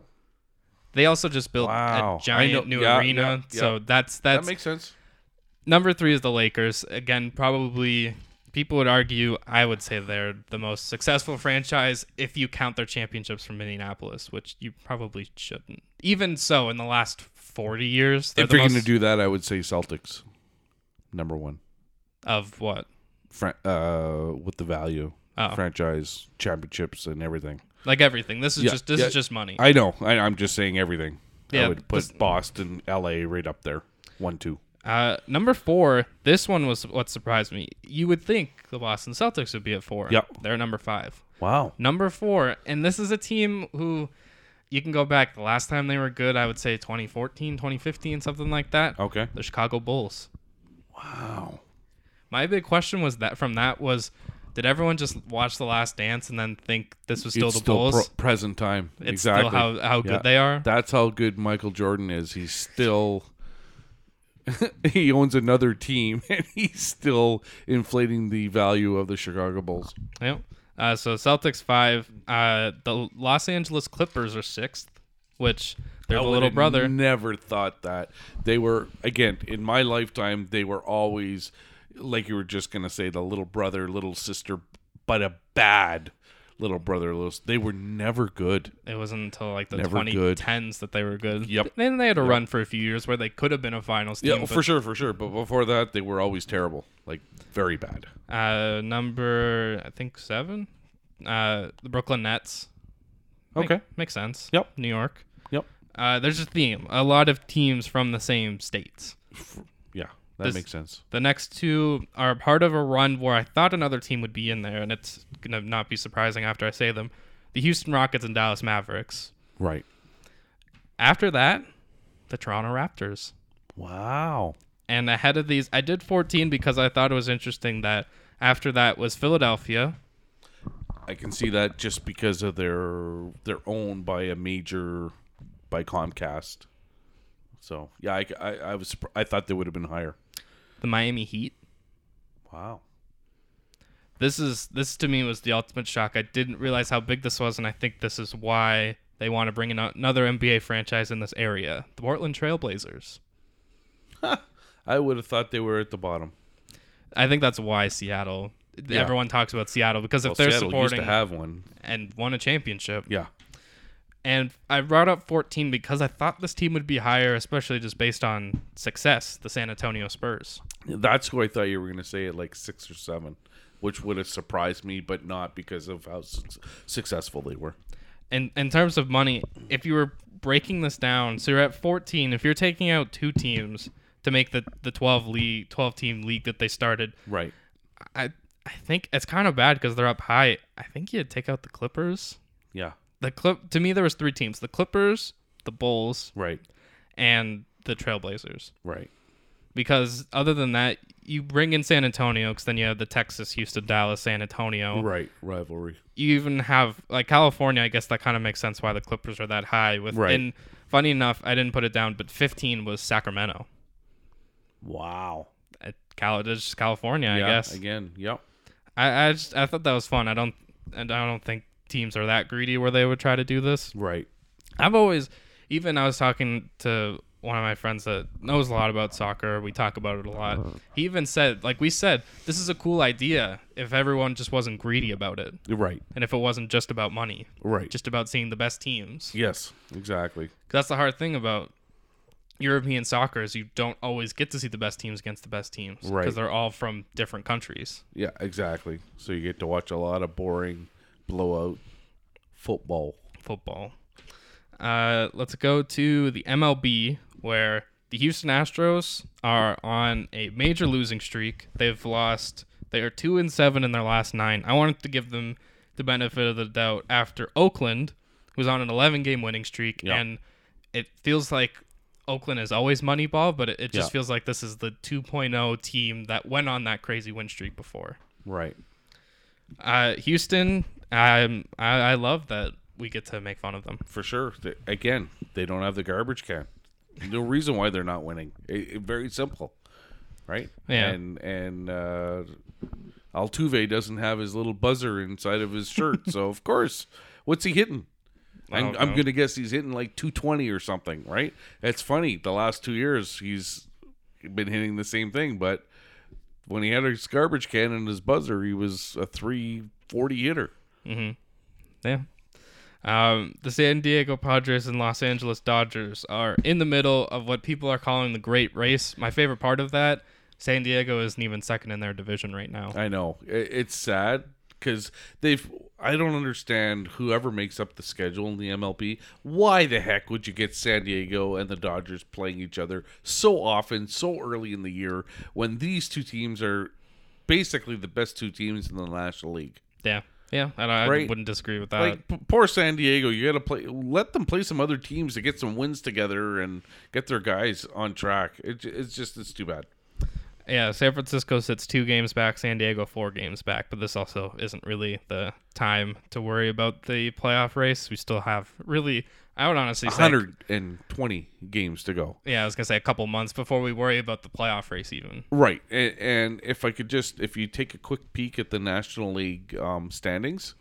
They also just built Wow. a giant new yeah, arena. yeah, yeah. So that's that makes sense. Number three is the Lakers. Again, probably people would argue I would say they're the most successful franchise if you count their championships from Minneapolis, which you probably shouldn't. Even so, in the last forty years, If you're going to do that, I would say Celtics, number one, of what? Fran- uh, with the value, Oh, franchise championships and everything. like everything. This is Yeah, just this yeah. is just money. I know. I, I'm just saying everything. Yeah, I would put this- Boston, L.A. right up there, one, two. Uh, number four. This one was what surprised me. You would think the Boston Celtics would be at four. Yep. they're number five. Wow. Number four, and this is a team who you can go back. The last time they were good, I would say 2014, 2015, something like that. Okay. The Chicago Bulls. Wow. My big question was that from that was, did everyone just watch The Last Dance and then think this was still it's the still Bulls? pro- present time. it's exactly. still how how good they are. That's how good Michael Jordan is. He's still. he owns another team, and he's still inflating the value of the Chicago Bulls. Yep. Uh, so Celtics five. Uh, the Los Angeles Clippers are sixth, which they're the little brother. Never thought that they were again in my lifetime. They were always like you were just gonna say the little brother, little sister, but a bad little brother. Little. They were never good. It wasn't until like the Never good. 2010s that they were good. Yep. Then they had a run for a few years where they could have been a finals team. Yeah, but for sure, for sure. But before that, they were always terrible, like very bad. Uh, number I think seven. Uh, the Brooklyn Nets. Make- Okay. makes sense. Yep. New York. Yep. Uh, there's a theme. A lot of teams from the same states. That This- makes sense. The next two are part of a run where I thought another team would be in there, and it's gonna not be surprising after I say them. The Houston Rockets and Dallas Mavericks. Right. After that, the Toronto Raptors. Wow. And ahead of these, I did 14 because I thought it was interesting that after that was Philadelphia, I can see that just because of their they're owned by a major by Comcast. So yeah, I, I, I was I thought they would have been higher. The Miami Heat. Wow. This is this to me was the ultimate shock. I didn't realize how big this was, and I think this is why they want to bring in another NBA franchise in this area. The Portland Trailblazers. I would have thought they were at the bottom. I think that's why Seattle. Yeah. Everyone talks about Seattle because if Well, they're Seattle supporting used to have one. and won a championship. Yeah. And I brought up 14 because I thought this team would be higher, especially just based on success. The San Antonio Spurs. That's who I thought you were going to say at like six or seven, which would have surprised me, but not because of how su- successful they were. in in terms of money, if you were breaking this down, so you're at 14. If you're taking out two teams to make the the 12 league 12 team league that they started, Right. I I think it's kind of bad because they're up high. I think you'd take out the Clippers. Yeah. The clip to me there was three teams: the Clippers, the Bulls, Right. and the Trailblazers. Right. Because other than that, you bring in San Antonio because then you have the Texas, Houston, Dallas, San Antonio. Right. Rivalry. you even have like California. I guess that kind of makes sense why the Clippers are that high. With Right. and funny enough, I didn't put it down, but 15 was Sacramento. Wow. It Cal- it's just California, I yeah, guess. again. Yep. I I just I thought that was fun. I don't and I don't think teams are that greedy where they would try to do this. Right. I've always even I was talking to one of my friends that knows a lot about soccer. We talk about it a lot. He even said, like we said, this is a cool idea if everyone just wasn't greedy about it Right. and if it wasn't just about money, Right. just about seeing the best teams. yes. Exactly. 'Cause that's the hard thing about European soccer is you don't always get to see the best teams against the best teams Right. because they're all from different countries. Yeah. Exactly. So you get to watch a lot of boring blowout football. football. Uh, let's go to the MLB, where the Houston Astros are on a major losing streak. They've lost. They are two and seven in their last nine. I wanted to give them the benefit of the doubt after Oakland, who's on an 11 game winning streak, Yeah. and it feels like Oakland is always Moneyball, but it, it just Yeah. feels like this is the 2.0 team that went on that crazy win streak before. Right. Uh, Houston, I I love that we get to make fun of them. For sure. They- again, they don't have the garbage can. No reason why they're not winning. It, it- very simple. Right. Yeah. And and uh, Altuve doesn't have his little buzzer inside of his shirt, so of course, what's he hitting? I'm, I'm gonna guess he's hitting like 220 or something, right? It's funny. The last two years, he's been hitting the same thing, but when he had his garbage can and his buzzer, he was a 340 hitter. Yeah. Um, the San Diego Padres and Los Angeles Dodgers are in the middle of what people are calling the great race. My favorite part of that, San Diego isn't even second in their division right now. I know it's sad because they've. I don't understand whoever makes up the schedule in the MLB. Why the heck would you get San Diego and the Dodgers playing each other so often, so early in the year, when these two teams are basically the best two teams in the National League? Yeah. Yeah. And I Right. wouldn't disagree with that. Like poor San Diego, you got to play. Let them play some other teams to get some wins together and get their guys on track. It, it's just it's too bad. Yeah. San Francisco sits two games back, San Diego four games back, but this also isn't really the time to worry about the playoff race. We still have really, I would honestly say, 120 games to go. yeah, I was going to say a couple months before we worry about the playoff race even. Right, and, and if I could just, if you take a quick peek at the National League um, standings,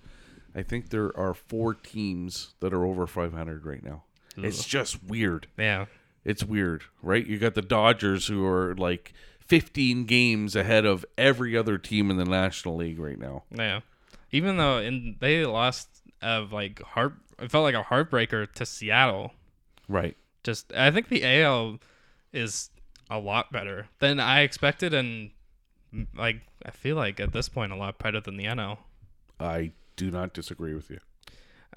I think there are four teams that are over 500 right now. It's just weird. Yeah. It's weird, right? You got the Dodgers who are like 15 games ahead of every other team in the National League right now. Yeah. Even though in they lost of like heart it felt like a heartbreaker to Seattle. Right. Just I think the AL is a lot better than I expected and like I feel like at this point a lot better than the NL. I do not disagree with you.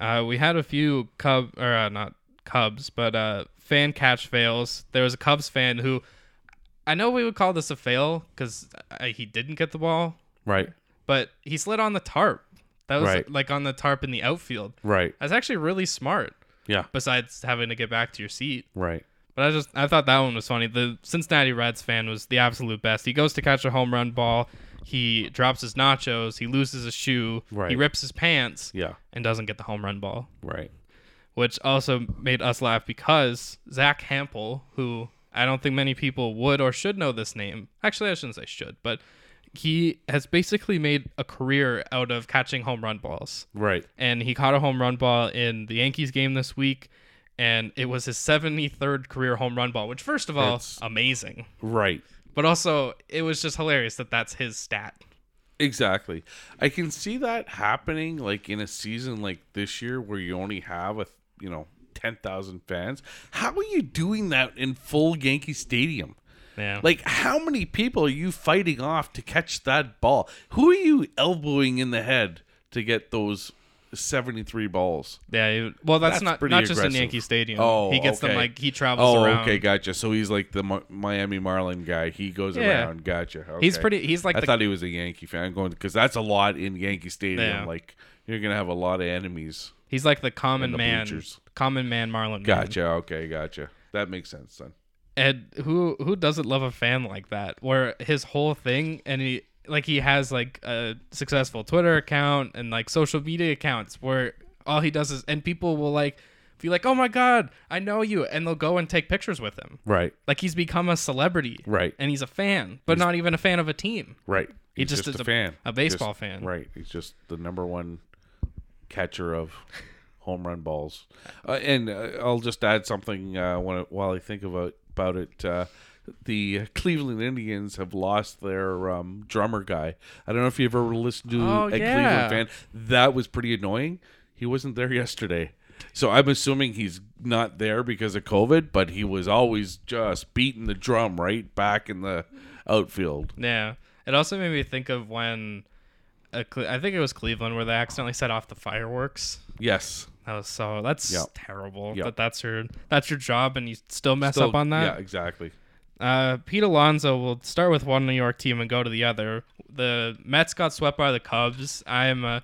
Uh, we had a few Cub or uh, not Cubs, but uh, fan catch fails. There was a Cubs fan who I know we would call this a fail because uh, he didn't get the ball, Right. but he slid on the tarp. That was Right. like on the tarp in the outfield. Right. That's actually really smart. Yeah. Besides having to get back to your seat, Right. but I just I thought that one was funny. The Cincinnati Reds fan was the absolute best. He goes to catch a home run ball. He drops his nachos. He loses a shoe. Right. He rips his pants Yeah. and doesn't get the home run ball, Right. which also made us laugh because Zack Hample, who I don't think many people would or should know this name. Actually, I shouldn't say should, but he has basically made a career out of catching home run balls Right. and he caught a home run ball in the Yankees game this week, and it was his 73rd career home run ball, which first of all, That's- amazing, Right. but also it was just hilarious that that's his stat. Exactly. I can see that happening like in a season like this year where you only have a, you know, 10,000 fans. How are you doing that in full Yankee Stadium? Yeah, Like how many people are you fighting off to catch that ball? Who are you elbowing in the head to get those 73 balls? yeah. well, that's, That's not not just in. Yankee Stadium. Oh, he gets them okay. like he travels Oh, around. okay, gotcha. So he's like the Mi- Miami Marlin guy. He goes Yeah. around. Gotcha. Okay. He's pretty. He's like I the thought he was a Yankee fan. I'm going because that's a lot in Yankee Stadium. Yeah. Like you're gonna have a lot of enemies. He's like the common the man, bleachers. common man Marlon. Man. Gotcha. Okay, gotcha. That makes sense then. And who who doesn't love a fan like that? Where his whole thing and he like he has like a successful Twitter account and like social media accounts where all he does is and people will like be like, "Oh my god, I know you," and they'll go and take pictures with him. Right. Like he's become a celebrity, Right. And he's a fan, but not even a fan of a team. Right. He He's just is a a- fan. a baseball Just- fan. Right. He's just the number one catcher of home run balls. Uh, and uh, I'll just add something uh, when, while I think about about it. Uh, the Cleveland Indians have lost their um, drummer guy. I don't know if you've ever listened to Oh, a yeah. Cleveland fan. That was pretty annoying. He wasn't there yesterday. So I'm assuming he's not there because of COVID, but he was always just beating the drum right back in the outfield. Yeah. It also made me think of when a Cle- I think it was Cleveland where they accidentally set off the fireworks. Yes. That was so that's Yeah. terrible. Yeah. But that's your that's your job, and you still mess Still- up on that. Yeah, exactly. Uh, Pete Alonso will start with one New York team and go to the other. The Mets got swept by the Cubs. I am a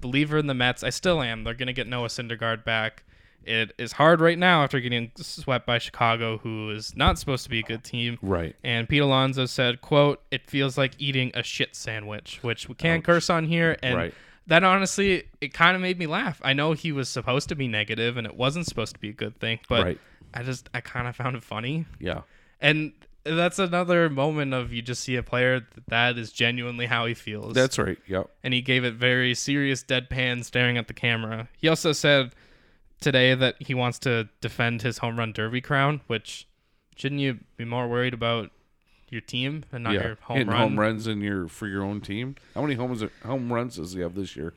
believer in the Mets. I still am. They're going to get Noah Syndergaard back. It is hard right now after getting swept by Chicago, who is not supposed to be a good team. Right. And Pete Alonso said, "quote It feels like eating a shit sandwich," which we can't curse on here. And Right. that honestly, it kind of made me laugh. I know he was supposed to be negative, and it wasn't supposed to be a good thing, but Right. I just I kind of found it funny. Yeah. And that's another moment of you just see a player that, that is genuinely how he feels. That's right. Yep. and he gave it very serious deadpan staring at the camera. He also said today that he wants to defend his home run derby crown, which shouldn't you be more worried about your team and not yeah. your home Hitting run? home runs in your for your own team. How many homes home runs does he have this year?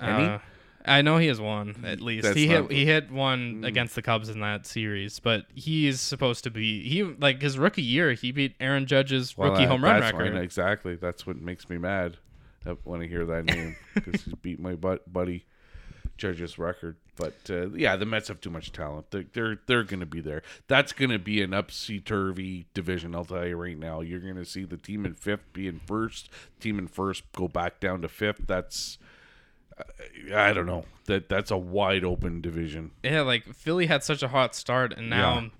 Any? Uh, I know he has one at least. That's he hit he hit one against the Cubs in that series, but he's supposed to be he like his rookie year. He beat Aaron Judge's Well, rookie that- home run that's record. Exactly. That's what makes me mad uh, when I hear that name because he's beat my butt, buddy Judge's record. But uh, yeah, the Mets have too much talent. They're they're, they're going to be there. That's going to be an upsy turvy division. I'll tell you right now. You're going to see the team in fifth be in first, team in first go back down to fifth. That's uh, I don't know. That that's a wide open division. Yeah, like Philly had such a hot start, and now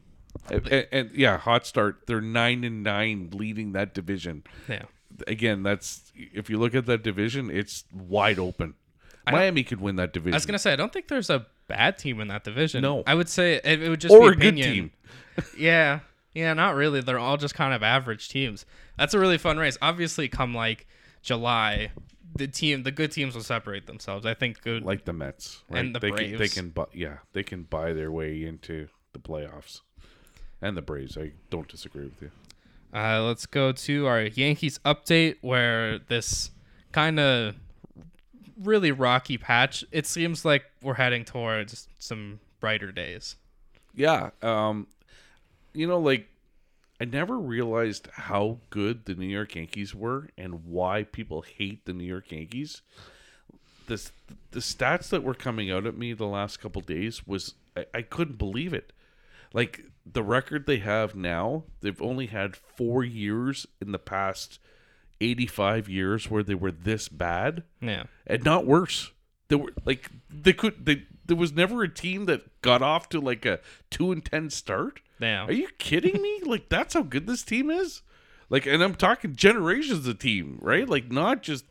And, and- and, yeah, hot start. They're nine and nine, leading that division. yeah. Again, that's if you look at that division, it's wide open. Miami could win that division. I was gonna say I don't think there's a bad team in that division. No. I would say it, it would just or be a good team. yeah, yeah, not really. They're all just kind of average teams. That's a really fun race. Obviously, come like July, the team, the good teams will separate themselves. I think good. like the Mets, right? And the they Can, they can, bu- yeah, they can buy their way into the playoffs. And the Braves, I don't disagree with you. Uh, let's go to our Yankees update, where this kind of really rocky patch. It seems like we're heading towards some brighter days. Yeah, um, you know, like I never realized how good the New York Yankees were and why people hate the New York Yankees. This the stats that were coming out at me the last couple days was I, I couldn't believe it. Like the record they have now, they've only had four years in the past eighty-five years where they were this bad Yeah. and not worse. They were like they could they there was never a team that got off to like a two and ten start. Yeah. Are you kidding me? like that's how good this team is. Like, and I'm talking generations of team, right? Like not just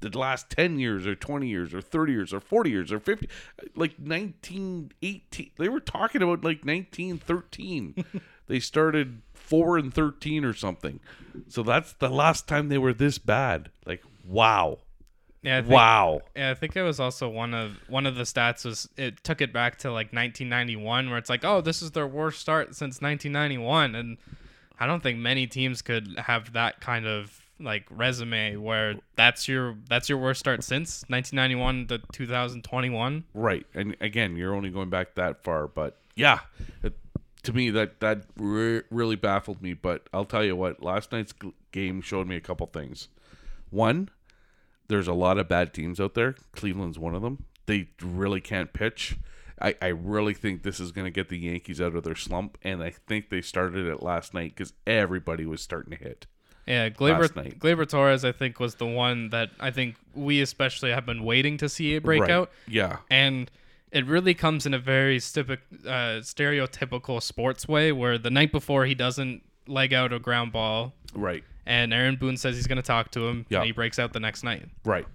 the last 10 years or 20 years or 30 years or 40 years or 50 like 1918 they were talking about like 1913 they started 4 and 13 or something. So that's the last time they were this bad. Like wow. Yeah. I think, wow. Yeah, I think it was also one of one of the stats was it took it back to like 1991, where it's like, oh, this is their worst start since 1991, and I don't think many teams could have that kind of like resume where that's your that's your worst start since 1991 to 2021. Right, and again, you're only going back that far, but yeah, to me that that re- really baffled me. But I'll tell you what, last night's g- game showed me a couple things. One, there's a lot of bad teams out there. Cleveland's one of them. They really can't pitch. I, I really think this is going to get the Yankees out of their slump, and I think they started it last night because everybody was starting to hit. Yeah, Gleyber Last night. Gleyber Torres, I think, was the one that I think we especially have been waiting to see a breakout. Right. Yeah, and it really comes in a very stipi- uh, stereotypical sports way where the night before he doesn't leg out a ground ball right, and Aaron Boone says he's going to talk to him Yeah. and he breaks out the next night. right.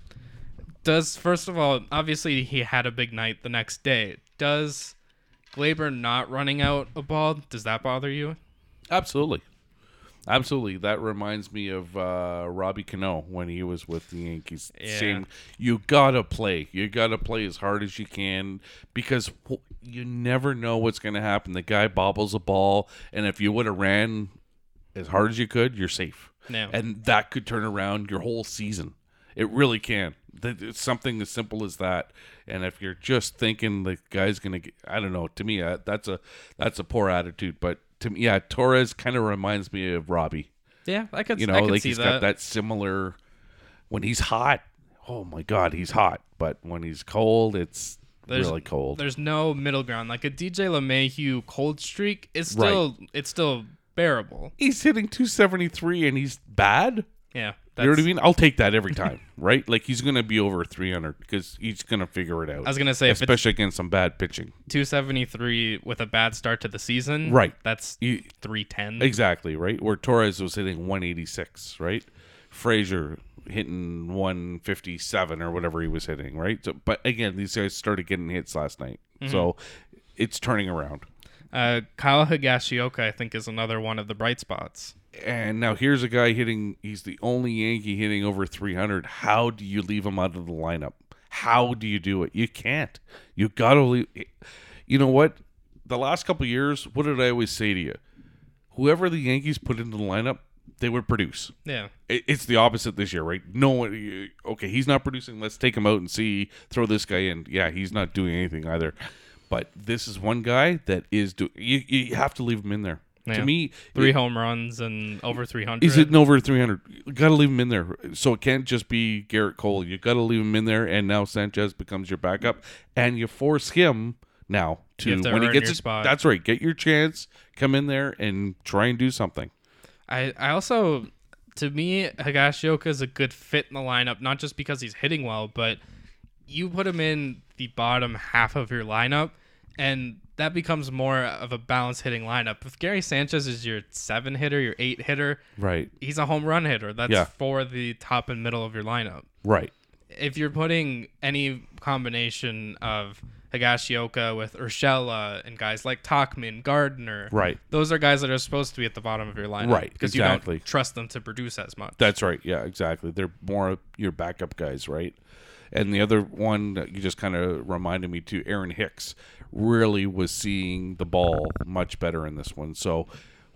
Does first of all, obviously he had a big night the next day. Does Gleyber not running out a ball, does that bother you? Absolutely. Absolutely. That reminds me of uh, Robbie Cano when he was with the Yankees. Yeah. Same. You got to play. You got to play as hard as you can because you never know what's going to happen. The guy bobbles a ball, and if you would have ran as hard as you could, you're safe. No. And that could turn around your whole season. It really can. It's something as simple as that. And if you're just thinking the guy's gonna, get, I don't know. To me, that's a that's a poor attitude. But to me, yeah, Torres kind of reminds me of Robbie. Yeah, I could. You I know, could like see he's that. got that similar. When he's hot, oh my God, he's hot. But when he's cold, it's There's- really cold. There's no middle ground. Like a DJ LeMahieu cold streak is still it's still bearable. He's hitting 273 and he's bad. Yeah, You know what I mean? I'll take that every time, right? Like he's gonna be over 300 because he's gonna figure it out. I was gonna say if it's especially against some bad pitching. 273 with a bad start to the season, Right. That's You, 310. exactly right. Where Torres was hitting 186, right? Frazier hitting 157 or whatever he was hitting, right? So, but again, these guys started getting hits last night, Mm-hmm. so it's turning around. Uh, Kyle Higashioka, I think, is another one of the bright spots. And now here's a guy hitting. He's the only Yankee hitting over 300. How do you leave him out of the lineup? How do you do it? You can't. You gotta leave. You know what? The last couple years, what did I always say to you? Whoever the Yankees put into the lineup, they would produce. Yeah, It's the opposite this year, right? No one. Okay, he's not producing. Let's take him out and see. Throw this guy in. Yeah, he's not doing anything either. But this is one guy that is doing. You, you have to leave him in there. Yeah. To me, three home runs and over 300. He's hitting over 300. Got to leave him in there. So it can't just be Gerrit Cole. You got to leave him in there, and now Sanchez becomes your backup, and you force him now to, to when he gets his spot. That's right. Get your chance. Come in there and try and do something. I, I also, to me, Higashioka is a good fit in the lineup, not just because he's hitting well, but you put him in the bottom half of your lineup, and that becomes more of a balanced hitting lineup. If Gary Sanchez is your seven hitter, your eight hitter, Right. he's a home run hitter. That's Yeah. for the top and middle of your lineup. Right. If you're putting any combination of Higashioka with Urshela and guys like Tauchman, Gardner, Right. those are guys that are supposed to be at the bottom of your lineup, Right, Because exactly. you don't trust them to produce as much. That's right. Yeah, exactly. They're more your backup guys, right? And the other one that you just kind of reminded me to Aaron Hicks really was seeing the ball much better in this one. So,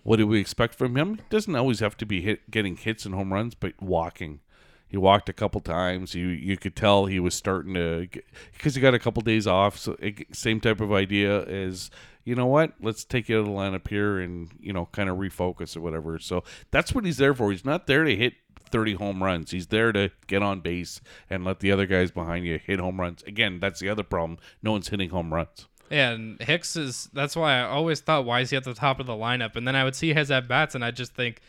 what do we expect from him? He doesn't always have to be hit, getting hits and home runs, but walking. He walked a couple times. You you could tell he was starting to because he got a couple days off. So it, same type of idea as you know what? Let's take you out of the lineup here and you know kind of refocus or whatever. So that's what he's there for. He's not there to hit 30 home runs. He's there to get on base and let the other guys behind you hit home runs. Again, that's the other problem. No one's hitting home runs. And Hicks is that's why I always thought why is he at the top of the lineup? And then I would see his at bats and I just think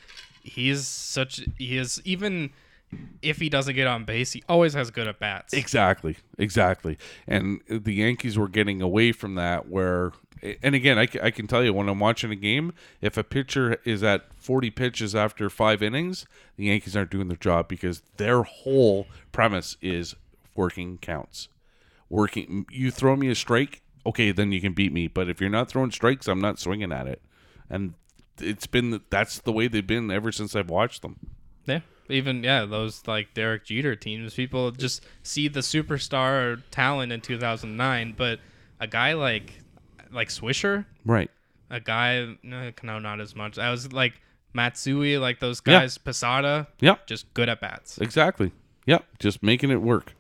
he's such he is even if he doesn't get on base, he always has good at bats. Exactly, exactly. And the Yankees were getting away from that. Where, and again, I, I can tell you when I'm watching a game, if a pitcher is at 40 pitches after five innings, the Yankees aren't doing their job because their whole premise is working counts. Working, you throw me a strike, okay, then you can beat me. But if you're not throwing strikes, I'm not swinging at it. And it's been that's the way they've been ever since I've watched them. Yeah. Even yeah, those like Derek Jeter teams, people just see the superstar talent in 2009, but a guy like like Swisher, Right. a guy no, no not as much. I was like Matsui, like those Yeah. guys, Posada, yeah, just good at bats. Exactly. Yep. Just making it work.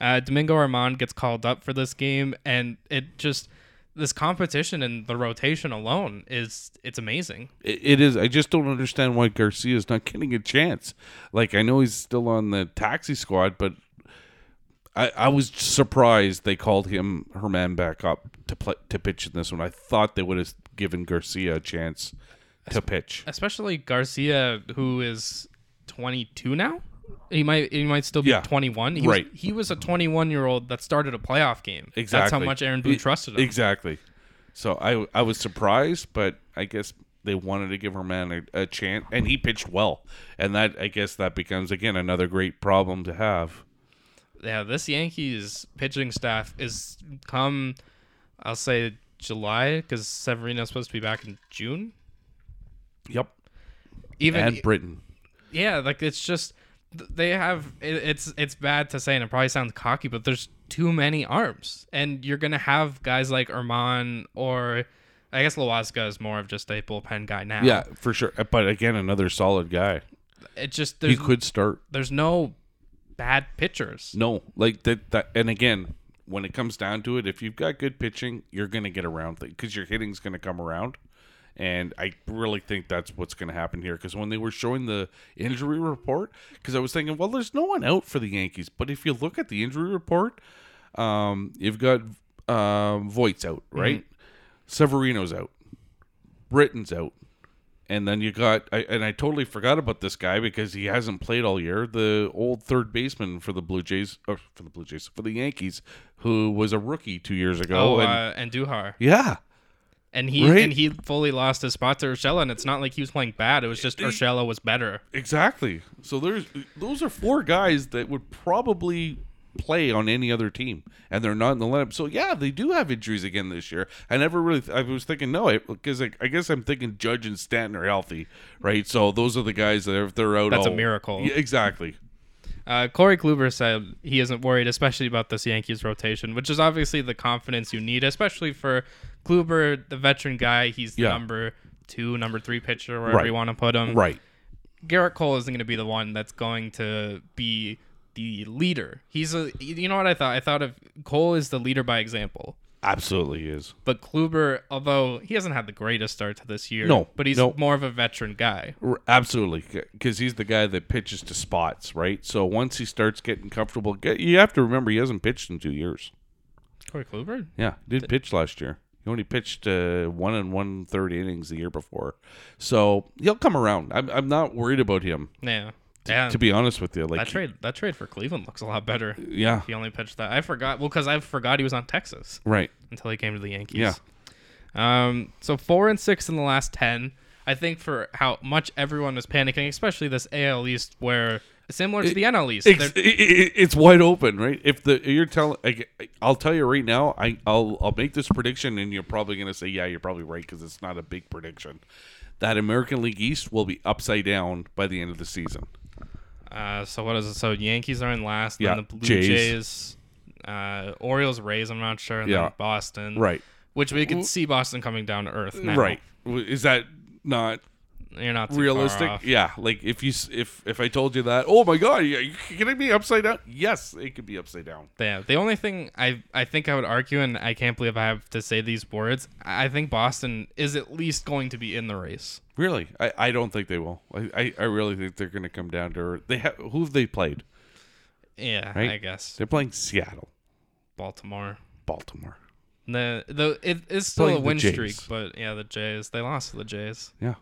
Uh, Domingo Germán gets called up for this game, and it just this competition and the rotation alone is it's amazing. It, it is. I just don't understand why Garcia is not getting a chance. Like I know he's still on the taxi squad, but I, I was surprised they called him Germán back up to play to pitch in this one. I thought they would have given Garcia a chance to pitch. Especially Garcia, who is 22 now. He might he might still be Yeah. 21. He Right. Was, he was a 21 year old that started a playoff game. That's how Exactly. much Aaron Boone E- trusted him. Exactly. So I I was surprised, but I guess they wanted to give Germán a, a chance, and he pitched well, and that I guess that becomes again another great problem to have. yeah, this Yankees pitching staff is come, I'll say July because Severino's supposed to be back in June. Yep. Even and Britton. yeah, like it's just they have it, it's it's bad to say and it probably sounds cocky, but there's too many arms, and you're gonna have guys like Germán or I guess Loaisiga is more of just a bullpen guy now. Yeah, for sure. Uh, But again, another solid guy. it just He could start. there's no bad pitchers. No, like that. That and again, when it comes down to it, if you've got good pitching, you're going to get around because your hitting's going to come around. And I really think that's what's going to happen here. Because when they were showing the injury report, because I was thinking, well, there's no one out for the Yankees. But if you look at the injury report, um, you've got um, Voit's out, right? Severino's out, Britton's out, and then you got, I, and I totally forgot about this guy because he hasn't played all year. The old third baseman for the Blue Jays, or for the Blue Jays, for the Yankees, who was a rookie two years ago. Oh, and, uh, Andújar, yeah, and he Right. and he fully lost his spot to Urshela, and it's not like he was playing bad. It was just Urshela was better. exactly. So there's those are four guys that would probably play on any other team, and they're not in the lineup. So yeah, they do have injuries again this year. I never really, I was thinking no, because I, I guess I'm thinking Judge and Stanton are healthy, right? So those are the guys that if they're out, That's a miracle. Yeah, exactly. Uh, Corey Kluber said he isn't worried, especially about this Yankees rotation, which is obviously the confidence you need, especially for Kluber, the veteran guy. He's the Yeah. number two, number three pitcher, wherever Right. you want to put him. Right. Gerrit Cole isn't going to be the one that's going to be the leader. He's a, you know what I thought? I thought of Cole is the leader by example. Absolutely is. But Kluber, although he hasn't had the greatest start to this year, No, but he's no. more of a veteran guy. R- Absolutely, because he's the guy that pitches to spots, right? So once he starts getting comfortable, get, you have to remember he hasn't pitched in two years. Corey Kluber? Yeah, he did pitch last year. He only pitched uh, one and one third innings the year before, so he'll come around. I'm, I'm not worried about him, Yeah. Yeah. to be honest with you. Like, that trade that trade for Cleveland looks a lot better. yeah, He only pitched that. I forgot. Well, because I forgot he was on Texas right. until he came to the Yankees. Yeah. Um. So four and six in the last ten. I think for how much everyone was panicking, especially this AL East, where similar to the NL East, Ex- they're- it- it- it's wide open, right? If the you're telling, I'll tell you right now, I I'll I'll make this prediction, and you're probably gonna say, yeah, you're probably right because it's not a big prediction. That American League East will be upside down by the end of the season. Uh, so what is it? So Yankees are in last. Yeah, Then the Blue Jays. Jays. uh, Orioles, Rays. I'm not sure. And Yeah. then Boston. Right, Which we could see Boston coming down to earth now. right. Is that not You're not realistic? Yeah. Like if you if if I told you that, oh my god, yeah, you can it be upside down? Yes, it could be upside down. Yeah, the only thing I I think I would argue, and I can't believe I have to say these words, I I think Boston is at least going to be in the race. Really, I, I don't think they will. I, I, I really think they're going to come down to they have who have they played? Yeah, Right. I guess They're playing Seattle, Baltimore. Baltimore. The the it is still Playing a win streak, but yeah, the Jays they lost to the Jays. Yeah,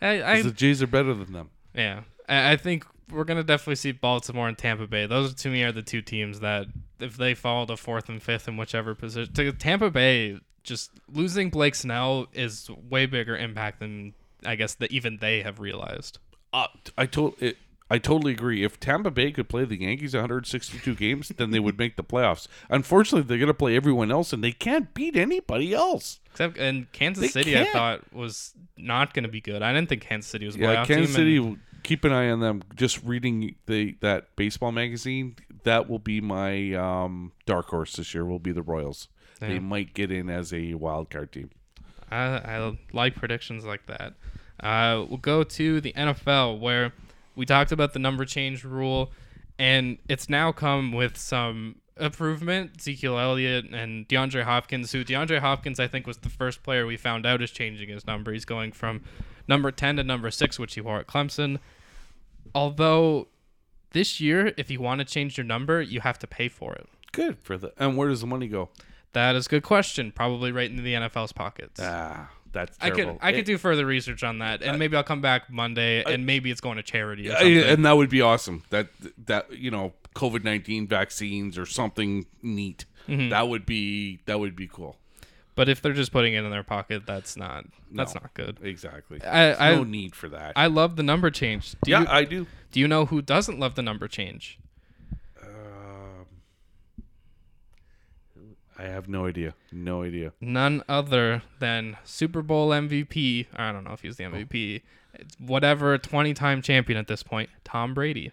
I, I the Jays are better than them. yeah, I, I think we're gonna definitely see Baltimore and Tampa Bay. Those to me are the two teams that if they fall to fourth and fifth in whichever position, to Tampa Bay just losing Blake Snell is way bigger impact than I guess that even they have realized. Uh, I told it. I totally agree. If Tampa Bay could play the Yankees 162 games, then they would make the playoffs. Unfortunately, they're going to play everyone else, and they can't beat anybody else. Except and Kansas They City, I can't. thought was not going to be good. I didn't think Kansas City was a Yeah, playoff Kansas team. City. and- Keep an eye on them. Just reading the that baseball magazine. That will be my um, dark horse this year. Will be the Royals. They Yeah. might get in as a wild card team. I, I like predictions like that. Uh, we'll go to the NFL where we talked about the number change rule, and it's now come with some improvement. Ezekiel Elliott and DeAndre Hopkins, who DeAndre Hopkins I think was the first player we found out is changing his number. He's going from number ten to number six, which he wore at Clemson. Although this year, if you want to change your number, you have to pay for it. Good for the. And where does the money go? That is a good question. Probably right into the NFL's pockets. Ah, that's I could I could do further research on that, and maybe I'll come back Monday, and maybe it's going to charity or I- something. and that would be awesome. That that you know, COVID nineteen vaccines or something neat. Mm-hmm. That would be that would be cool. but if they're just putting it in their pocket, that's not that's No. not good. Exactly. I I, no need for that. I love the number change. Do yeah, you, I do. do you know who doesn't love the number change? I have no idea. No idea. None other than Super Bowl MVP. I don't know if he's the MVP. It's whatever 20 time champion at this point, Tom Brady.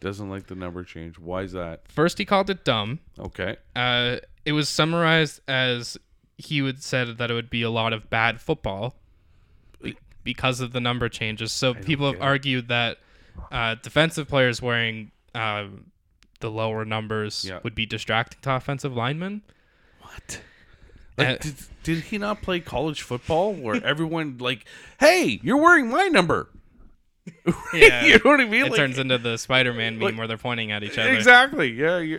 Doesn't like the number change. Why is that? First, he called it dumb. Okay. Uh, it was summarized as he would said that it would be a lot of bad football be- because of the number changes. So people have argued that uh, defensive players wearing uh, the lower numbers Yeah. would be distracting to offensive linemen. What? Like, Uh, did, did he not play college football where everyone like, hey, you're wearing my number? Yeah. you know what I mean? It Like- turns into the Spider-Man meme like- where they're pointing at each other. exactly. Yeah.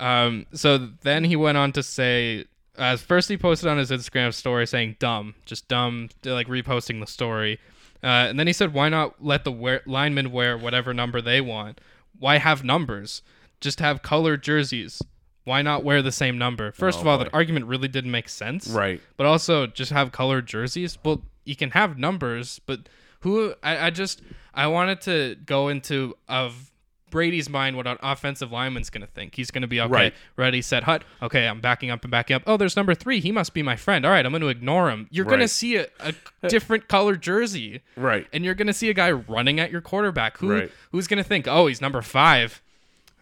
Um, so then he went on to say, uh, first he posted on his Instagram story saying "dumb," just dumb, like reposting the story, uh, and then he said, "Why not let the wear- linemen wear whatever number they want? Why have numbers? Just have colored jerseys. Why not wear the same number?" First Oh, of all, boy. that argument really didn't make sense, right. But also, just have colored jerseys. Well, you can have numbers, but who? I, I just I wanted to go into of Brady's mind what an offensive lineman's going to think. He's going to be okay, Right. ready, set, hut. Okay, I'm backing up and backing up. Oh, there's number three. He must be my friend. All right, I'm going to ignore him. You're going to see a, a different colored jersey, Right. and you're going to see a guy running at your quarterback. Who Right. who's going to think? Oh, he's number five.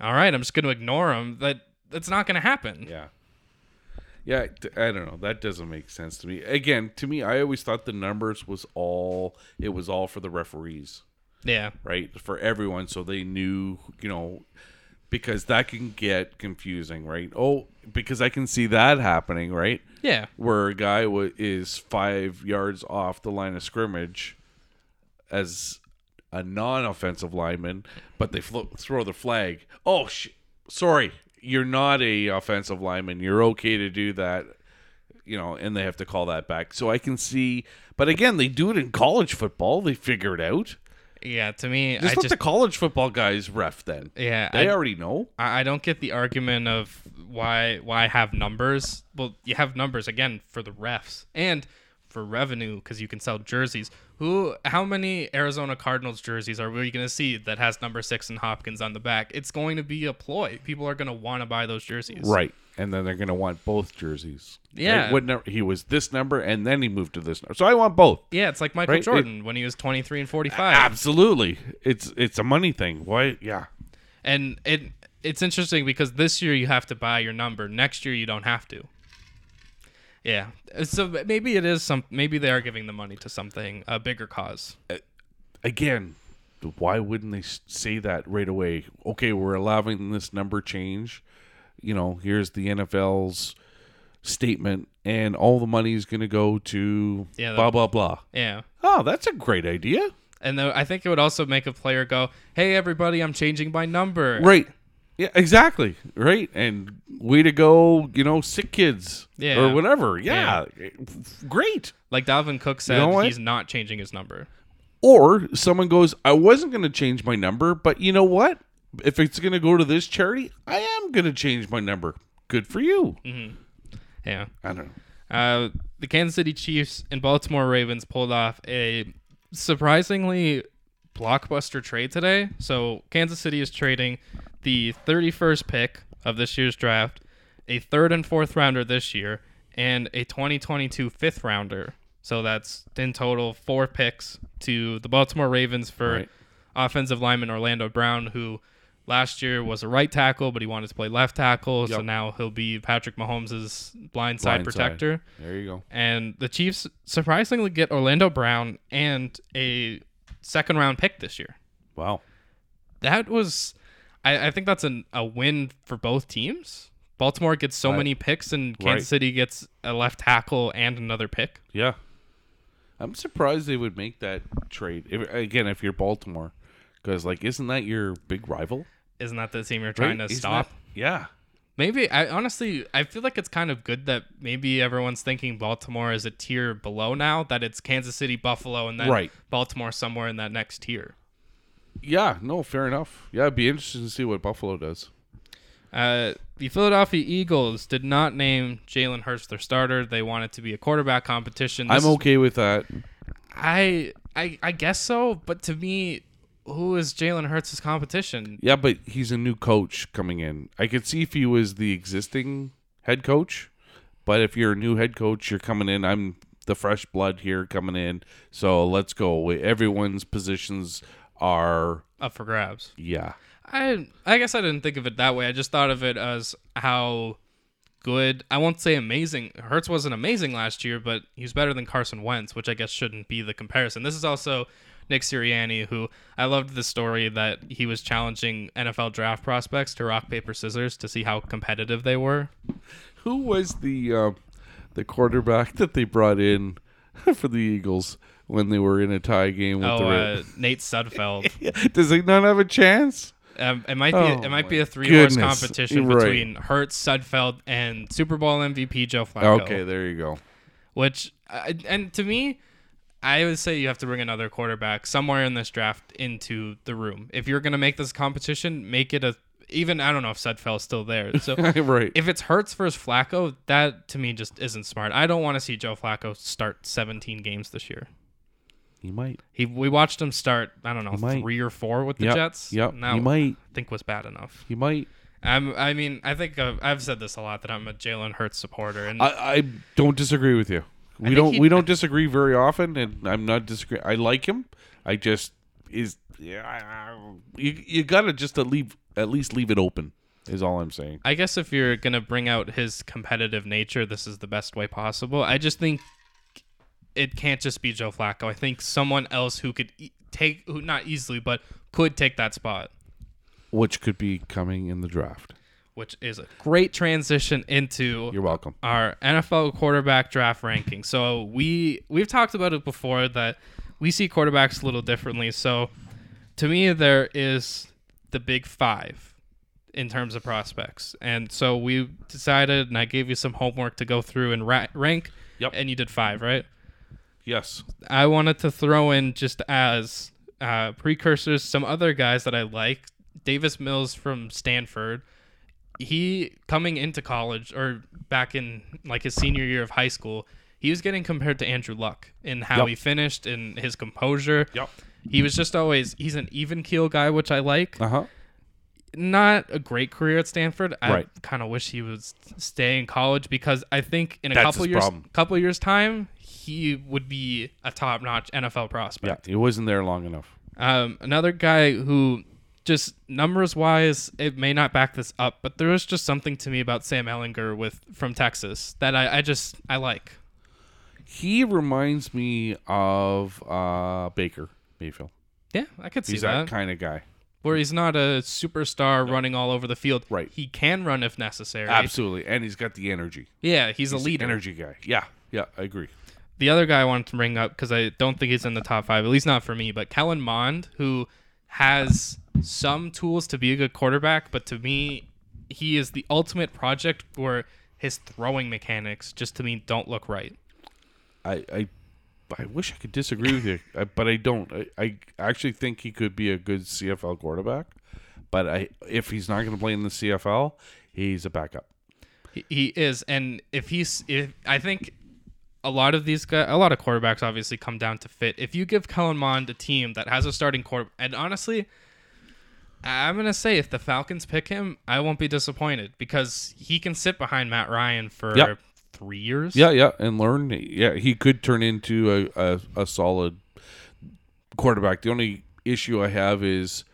All right, I'm just going to ignore him. That that's not going to happen. Yeah. Yeah, I don't know. That doesn't make sense to me. Again, to me, I always thought the numbers was all it was all for the referees, Yeah. right? For everyone, so they knew, you know, because that can get confusing, right? Oh, because I can see that happening, right? Yeah. Where a guy w- is five yards off the line of scrimmage as a non-offensive lineman, but they flo- throw the flag. Oh, sh- sorry, you're not a offensive lineman. You're okay to do that, you know, and they have to call that back. So I can see, but again, they do it in college football. They figure it out. Yeah. To me, Just I let just the college football guys ref then. yeah. They I, already know. I I don't get the argument of why why have numbers. Well, you have numbers again for the refs and for revenue because you can sell jerseys. Who? How many Arizona Cardinals jerseys are we going to see that has number six and Hopkins on the back? It's going to be a ploy. People are going to want to buy those jerseys. Right. And then they're going to want both jerseys. Yeah. Right? What number, he was this number and then he moved to this number. So I want both. Yeah, it's like Michael Right, it- Jordan when he was 23 and 45. Absolutely. It's it's a money thing. Why? Yeah. And it it's interesting because this year you have to buy your number. Next year you don't have to. Yeah. Uh, so maybe it is some maybe they are giving the money to something a bigger cause. Uh, again, why wouldn't they say that right away? Okay, we're allowing this number change. You know, here's the NFL's statement, and all the money is going to go to Yeah, blah blah blah. Yeah. Oh, that's a great idea. And though I think it would also make a player go, "Hey everybody, I'm changing my number." Right. Yeah, exactly. Right. And way to go, you know, sick kids. Yeah. Or whatever. Yeah. Great. Like Dalvin Cook said know what? he's not changing his number. Or someone goes, I wasn't going to change my number, but you know what? If it's going to go to this charity, I am going to change my number. Good for you. Yeah. I don't know. Uh, the Kansas City Chiefs and Baltimore Ravens pulled off a surprisingly blockbuster trade today. So Kansas City is trading the 31st pick of this year's draft, a third and fourth rounder this year, and a 2022 fifth rounder. So that's in total four picks to the Baltimore Ravens for Right. offensive lineman Orlando Brown, who last year was a right tackle, but he wanted to play left tackle. So now he'll be Patrick Mahomes' blind side. protector. There you go. And the Chiefs surprisingly get Orlando Brown and a second round pick this year. Wow. That was, I, I think that's an, a win for both teams. Baltimore gets so Right. many picks, and Kansas Right. City gets a left tackle and another pick. Yeah. I'm surprised they would make that trade. If, again, if you're Baltimore. Because, like, isn't that your big rival? Isn't that the team you're trying Right? to Isn't stop? that- yeah. Maybe I honestly I feel like it's kind of good that maybe everyone's thinking Baltimore is a tier below now that it's Kansas City, Buffalo, and then Right. Baltimore somewhere in that next tier. Yeah. No, fair enough. Yeah, it'd be interesting to see what Buffalo does. Uh, the Philadelphia Eagles did not name Jalen Hurts their starter. They wanted to be a quarterback competition. This I'm is- okay with that. I I I guess so, but to me, who is Jalen Hurts' competition? Yeah, but he's a new coach coming in. I could see if he was the existing head coach. But if you're a new head coach, you're coming in. I'm the fresh blood here coming in. So let's go. Everyone's positions are Up for grabs. yeah. I I guess I didn't think of it that way. I just thought of it as how good. I won't say amazing. Hurts wasn't amazing last year, but he's better than Carson Wentz, which I guess shouldn't be the comparison. This is also Nick Sirianni, who I loved the story that he was challenging NFL draft prospects to rock paper scissors to see how competitive they were. Who was the uh, the quarterback that they brought in for the Eagles when they were in a tie game with Oh, the uh, Nate Sudfeld. Does he not have a chance? Um, it might be Oh, it might be a three horse competition Right. between Hurts, Sudfeld, and Super Bowl MVP Joe Flacco. Okay, there you go. which uh, and to me i would say you have to bring another quarterback somewhere in this draft into the room if you're going to make this competition make it a even i don't know if Sudfeld's still there so right. if it's Hurts versus Flacco, that to me just isn't smart. I don't want to see Joe Flacco start 17 games this year. He might. He we watched him start I don't know three or four with the Yep. Jets. Yep. Now, he might. I think was bad enough. He might. I'm, I mean, I think uh, I've said this a lot that I'm a Jalen Hurts supporter, and I, I don't disagree with you. We don't he- we don't disagree very often, and I'm not disagree. I like him. I just is yeah. You you gotta just at leave at least leave it open. Is all I'm saying. I guess if you're gonna bring out his competitive nature, this is the best way possible. I just think it can't just be Joe Flacco. I think someone else who could e- take, who not easily, but could take that spot, Which could be coming in the draft. which is a great transition into You're welcome. our NFL quarterback draft ranking. So we we've talked about it before that we see quarterbacks a little differently. So to me, there is the big five in terms of prospects, and so we decided, and I gave you some homework to go through and ra- rank. Yep. And you did five, right? Yes. I wanted to throw in just as uh, precursors some other guys that I like. Davis Mills from Stanford. He coming into college or back in like his senior year of high school, he was getting compared to Andrew Luck in how Yep. he finished and his composure. Yep. He was just always he's an even keel guy, which I like. Uh huh. Not a great career at Stanford. I Right. kind of wish he was stay in college because I think in a That's couple years, problem. couple years time, he would be a top notch NFL prospect. Yeah. He wasn't there long enough. Um, another guy who just numbers wise, it may not back this up, but there was just something to me about Sam Ehlinger with from Texas that I, I just I like. He reminds me of uh, Baker Mayfield. Yeah, I could see He's that. that kind of guy. Where he's not a superstar running all over the field. Right. He can run if necessary. Absolutely, and he's got the energy. Yeah, he's, He's a leader. energy guy. Yeah. Yeah. I agree. The other guy I wanted to bring up because I don't think he's in the top five, at least not for me, but Kellen Mond, who has some tools to be a good quarterback, but to me, he is the ultimate project where his throwing mechanics just to me don't look right. I, I, I wish I could disagree with you, I- but I don't. I, I actually think he could be a good CFL quarterback, but I if he's not going to play in the CFL, he's a backup. He, he is, and if he's, if I think a lot of these guys, a lot of quarterbacks obviously come down to fit. If you give Kellen Mond a team that has a starting quarterback, and honestly, I'm gonna say if the Falcons pick him, I won't be disappointed because he can sit behind Matt Ryan for Yep. three years. Yeah, yeah, and learn. Yeah, he could turn into a, a, a solid quarterback. The only issue I have is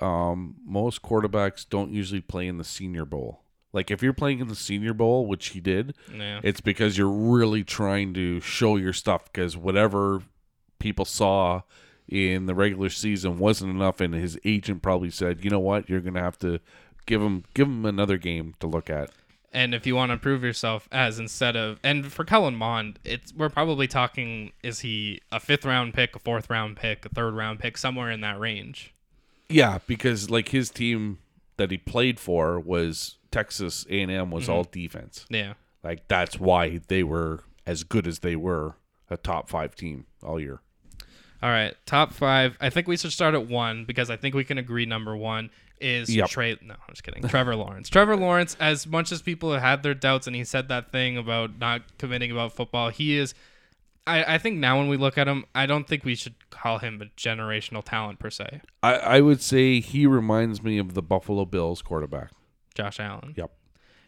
um, most quarterbacks don't usually play in the Senior Bowl. Like if you're playing in the Senior Bowl, which he did, Yeah. it's because you're really trying to show your stuff because whatever people saw in the regular season wasn't enough and his agent probably said you know what you're gonna have to give him give him another game to look at And if you want to prove yourself as instead of and for Kellen Mond, it's we're probably talking is he a fifth round pick, a fourth round pick, a third round pick, somewhere in that range. yeah because like his team that he played for was texas a&m was mm-hmm. all defense Yeah. like that's why they were as good as they were a top five team all year All right, top five. I think we should start at one because I think we can agree. Number one is Yep. Trey. No, I'm just kidding. Trevor Lawrence. Trevor Lawrence. As much as people have had their doubts, and he said that thing about not committing about football, he is. I, I think now when we look at him, I don't think we should call him a generational talent per se. I, I would say he reminds me of the buffalo bills quarterback Josh Allen. yep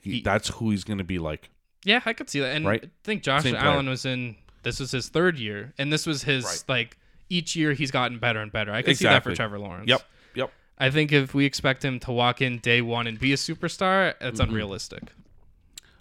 He, He- that's who he's going to be like. Yeah, I could see that. And Right. I think Josh Same player. Allen was in this was his third year, and this was his Right. like each year he's gotten better and better. I could see that Exactly. for Trevor Lawrence. Yep. Yep. I think if we expect him to walk in day one and be a superstar, that's Mm-hmm. unrealistic.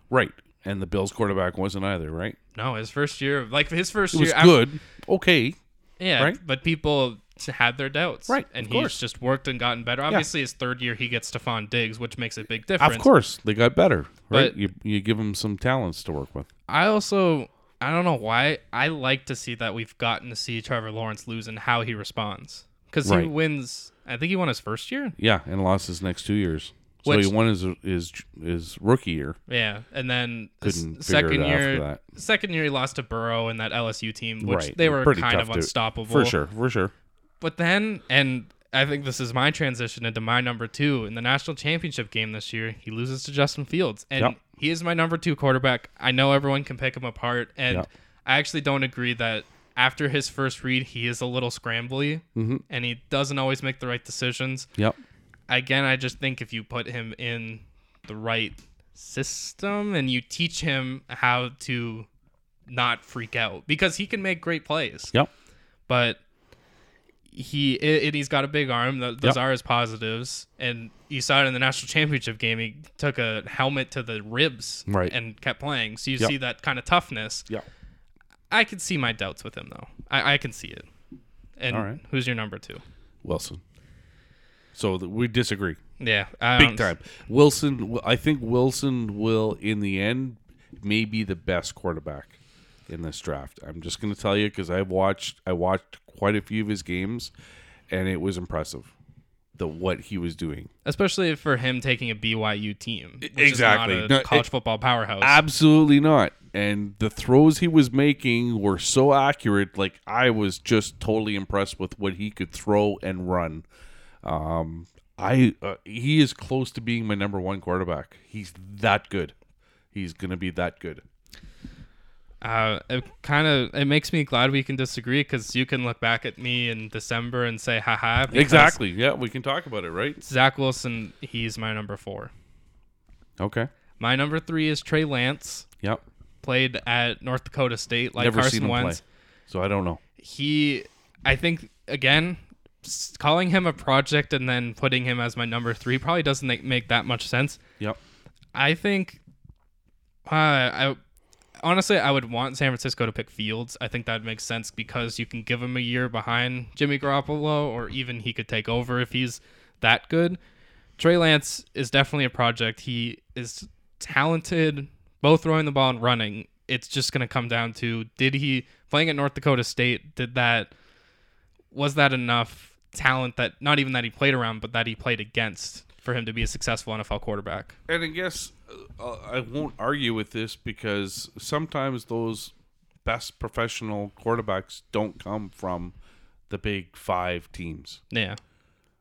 Right. And the Bills quarterback wasn't either, right? No, his first year, like his first It was year, good. Okay. yeah, right? but people had their doubts, Right, And of he's course. just worked and gotten better. Obviously, his third year he gets Stefon Diggs, which makes a big difference. Of course, they got better, right? But- you you give them some talents to work with. I also I don't know why I like to see that we've gotten to see Trevor Lawrence lose and how he responds because he wins. I think he won his first year. Yeah, and lost his next two years. So Which- he won his his his rookie year. Yeah, and then Couldn't second year, second year he lost to Burrow and that LSU team, which right. they were Pretty kind of to- unstoppable for sure, for sure. But then, and I think this is my transition into my number two in the national championship game this year. He loses to Justin Fields, and Yep. he is my number two quarterback. I know everyone can pick him apart, and Yep. I actually don't agree that after his first read, he is a little scrambly, Mhm. and he doesn't always make the right decisions. Yep. Again, I just think if you put him in the right system and you teach him how to not freak out, because he can make great plays Yep. but he it, it- he's got a big arm. Th- Those Yep. are his positives, and you saw it in the national championship game. He took a helmet to the ribs, Right. and kept playing. So you Yep. see that kind of toughness. Yep. I can see my doubts with him though. I, I can see it. And All right. who's your number two? Wilson. So th- we disagree. Yeah, I Big time. Wilson, I think Wilson will, in the end, may be the best quarterback in this draft. I'm just going to tell you because I've watched, I watched quite a few of his games, and it was impressive, the what he was doing. especially for him taking a BYU team. Which Exactly. is not a No, college it- football powerhouse. Absolutely not. And the throws he was making were so accurate. Like I was just totally impressed with what he could throw and run. Um, I uh, he is close to being my number one quarterback. He's that good. He's gonna be that good. uh, it kind of it makes me glad we can disagree because you can look back at me in December and say, haha. Exactly. Yeah, we can talk about it, right? Zach Wilson, he's my number four. Okay. My number three is Trey Lance. Yep. Played at North Dakota State like Never Carson seen him Wentz. play, so I don't know. He, I think, again, calling him a project and then putting him as my number three probably doesn't make, that much sense. Yep. I think, uh, I honestly I would want San Francisco to pick Fields. I think that makes sense because you can give him a year behind Jimmy Garoppolo, or even he could take over if he's that good. Trey Lance is definitely a project. He is talented, both throwing the ball and running. It's just going to come down to did he playing at North Dakota State? Did that was that enough talent that not even that he played around, but that he played against for him to be a successful NFL quarterback? And I guess uh, I won't argue with this because sometimes those best professional quarterbacks don't come from the big five teams, Yeah.